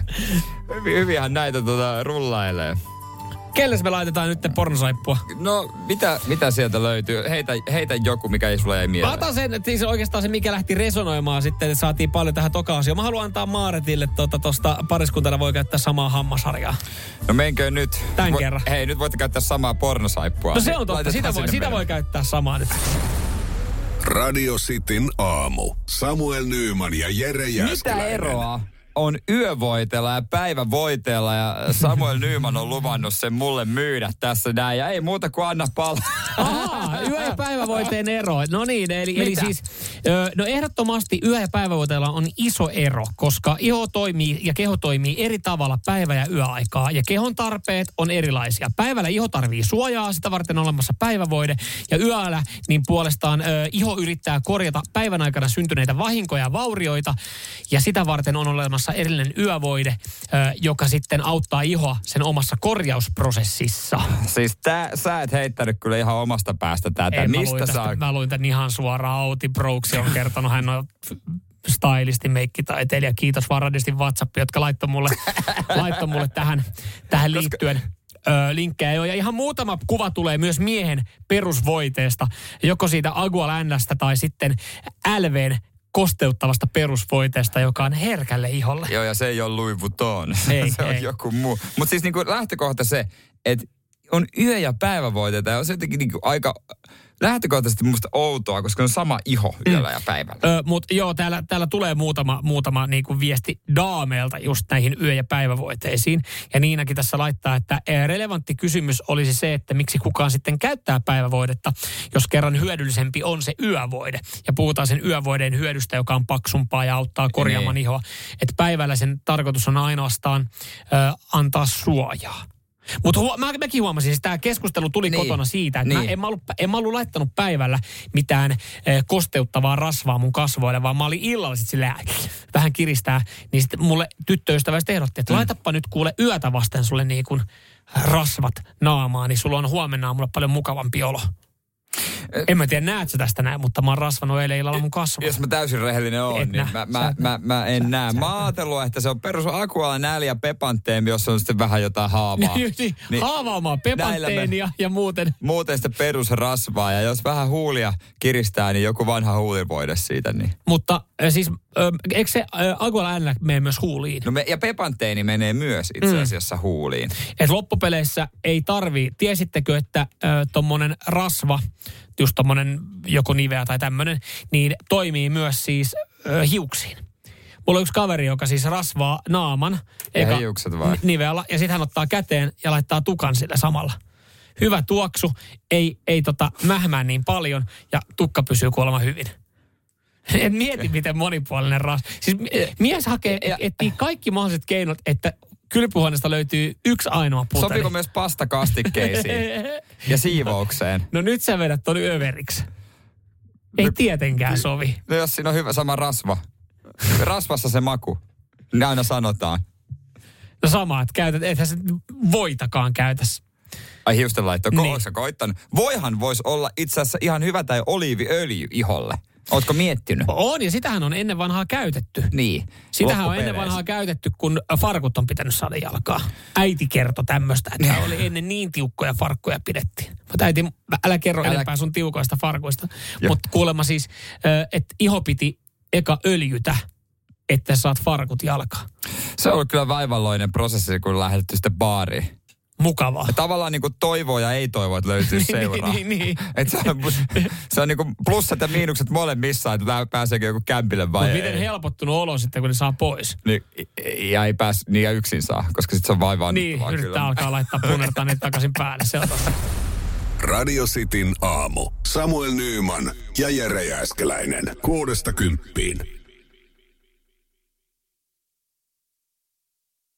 Hyvin, hyvinhän näitä tota, rullailee. Kelles me laitetaan nyt pornosaippua? No, mitä, mitä sieltä löytyy? Heitä, heitä joku, mikä ei sulle jäi Mä mieleen. otan sen, että siis oikeastaan se, mikä lähti resonoimaan sitten, että saatiin paljon tähän tokaosioon. Mä haluan antaa Maaretille tuosta tosta, pariskuntana voi käyttää samaa hammasharjaa. No menkö nyt? Tän Vo- kerran. Hei, nyt voitte käyttää samaa pornosaippua. No se on totta, sitä voi, sitä voi käyttää samaa nyt. Radio Cityn aamu. Samuel Nyyman ja Jere Mitä Jääskeläinen. eroa on yövoitella ja päivävoitella ja Samuel Nyman on luvannut sen mulle myydä tässä näin ja ei muuta kuin anna palaa. Ahaa, yö- ja päivävoiteen ero. No niin, eli, eli siis, no ehdottomasti yö- ja päivävoiteella on iso ero, koska iho toimii ja keho toimii eri tavalla päivä- ja yöaikaa. Ja kehon tarpeet on erilaisia. Päivällä iho tarvii suojaa, sitä varten on olemassa päivävoide. Ja yöllä niin puolestaan ö, iho yrittää korjata päivän aikana syntyneitä vahinkoja ja vaurioita. Ja sitä varten on olemassa erillinen yövoide, joka sitten auttaa ihoa sen omassa korjausprosessissa. Siis tää, sä et heittänyt kyllä ihan omasta päästä tätä. Mä Mistä luin tästä, saa? Mä luin tämän ihan suoraan. Outi Brooks on kertonut, hän on stylisti, meikkitaiteilija. Kiitos vaan Radistin WhatsApp, jotka laittoi mulle, laittoi mulle tähän, tähän liittyen ö, linkkejä. jo. Ja ihan muutama kuva tulee myös miehen perusvoiteesta, joko siitä Agualännästä tai sitten LVn kosteuttavasta perusvoiteesta, joka on herkälle iholle. Joo, ja se ei ole Louis Vuitton. Ei, se on ei. joku muu. Mutta siis niinku lähtökohta se, että on yö- ja päivävoiteita ja on se jotenkin niinku aika lähtökohtaisesti musta outoa, koska on sama iho yöllä ja päivällä. Ö, Mutta joo, täällä, täällä tulee muutama, muutama niinku viesti daameilta just näihin yö- ja päivävoiteisiin. Ja Niinakin tässä laittaa, että relevantti kysymys olisi se, että miksi kukaan sitten käyttää päivävoidetta, jos kerran hyödyllisempi on se yövoide. Ja puhutaan sen yövoideen hyödystä, joka on paksumpaa ja auttaa korjaamaan Niin. ihoa. Että päivällä sen tarkoitus on ainoastaan ö, antaa suojaa. Mutta hu- mä, mäkin huomasin, että tämä keskustelu tuli Niin. kotona siitä, että niin. Mä en, mä ollut, en mä ollut laittanut päivällä mitään eh, kosteuttavaa rasvaa mun kasvoille, vaan mä olin illalla sitten silleen, äh, vähän kiristää. Niin sitten mulle tyttöystävä sitten ehdotti, että mm. laitapa nyt kuule yötä vasten sulle niin kuin rasvat naamaan, niin sulla on huomenna aamulla paljon mukavampi olo. En mä tiedä, näet sä tästä näin, mutta mä oon rasvanut eilen illalla mun kasvoja. Jos mä täysin rehellinen oon, niin nää. mä, mä, mä, mä en Sä- näe. sä Mä ajatellut, että se on perus akuala nääli ja pepanteen, jos on sitten vähän jotain haavaa. niin, niin, Niin me- pepanteenia ja muuten. Muuten sitä perusrasvaa ja jos vähän huulia kiristää, niin joku vanha huulivoide siitä. Niin. Mutta siis, eikö se Aguala äänellä mene myös huuliin? No me, ja pepanteeni menee myös itse asiassa mm. huuliin. Et loppupeleissä ei tarvii. Tiesittekö, että ö, tommonen rasva, just tommonen joko niveä tai tämmönen, niin toimii myös siis ö, hiuksiin. Mulla on yksi kaveri, joka siis rasvaa naaman. Ja hiukset vai? ni- Nivealla, ja sitten hän ottaa käteen ja laittaa tukan sille samalla. Hyvä tuoksu, ei, ei tota mähmää niin paljon ja tukka pysyy kuulemma hyvin. En mieti, miten monipuolinen ras. Siis mies hakee, et, etsii kaikki mahdolliset keinot, että kylpyhuoneesta löytyy yksi ainoa puteli. Sopiiko myös pastakastikkeisiin ja siivoukseen? No nyt sä vedät ton överiksi. Ei tietenkään sovi. No jos siinä on hyvä sama rasva. Rasvassa se maku. Ne aina sanotaan. No sama, että käytät, ethän sä voitakaan käytäs. Ai hiustenlaitto, Niin. niin. koittanut? Voihan voisi olla itse asiassa ihan hyvä tai oliiviöljy iholle. Ootko miettinyt? On, ja sitähän on ennen vanhaa käytetty. Niin. Sitähän on ennen vanhaa käytetty, kun farkut on pitänyt saada jalkaa. Äiti kertoi tämmöistä, että oli ennen niin tiukkoja farkkuja pidettiin. Mutta äiti, älä kerro älä... Enempää sun tiukoista farkuista. Mutta kuulemma siis, että iho piti eka öljytä, että saat farkut jalkaa. Se on kyllä vaivalloinen prosessi, kun lähdetty sitten baariin. Mukavaa. Ja tavallaan niin kuin toivoo ja ei toivo, että löytyy seuraa. niin, niin. Et se on, se on niin kuin plussat ja miinukset molemmissa, että pääseekö joku kämpille vai Mutta ei. miten helpottunut olo sitten, kun ne saa pois. Niin, ja ei pääs niin ja yksin saa, koska sitten se on vaivaannuttavaa Niin, yrittää kyllä. alkaa laittaa punertaa niitä takaisin päälle. Se on. Radio Cityn aamu. Samuel Nyyman ja Jere Jääskeläinen. Kuudesta kymppiin.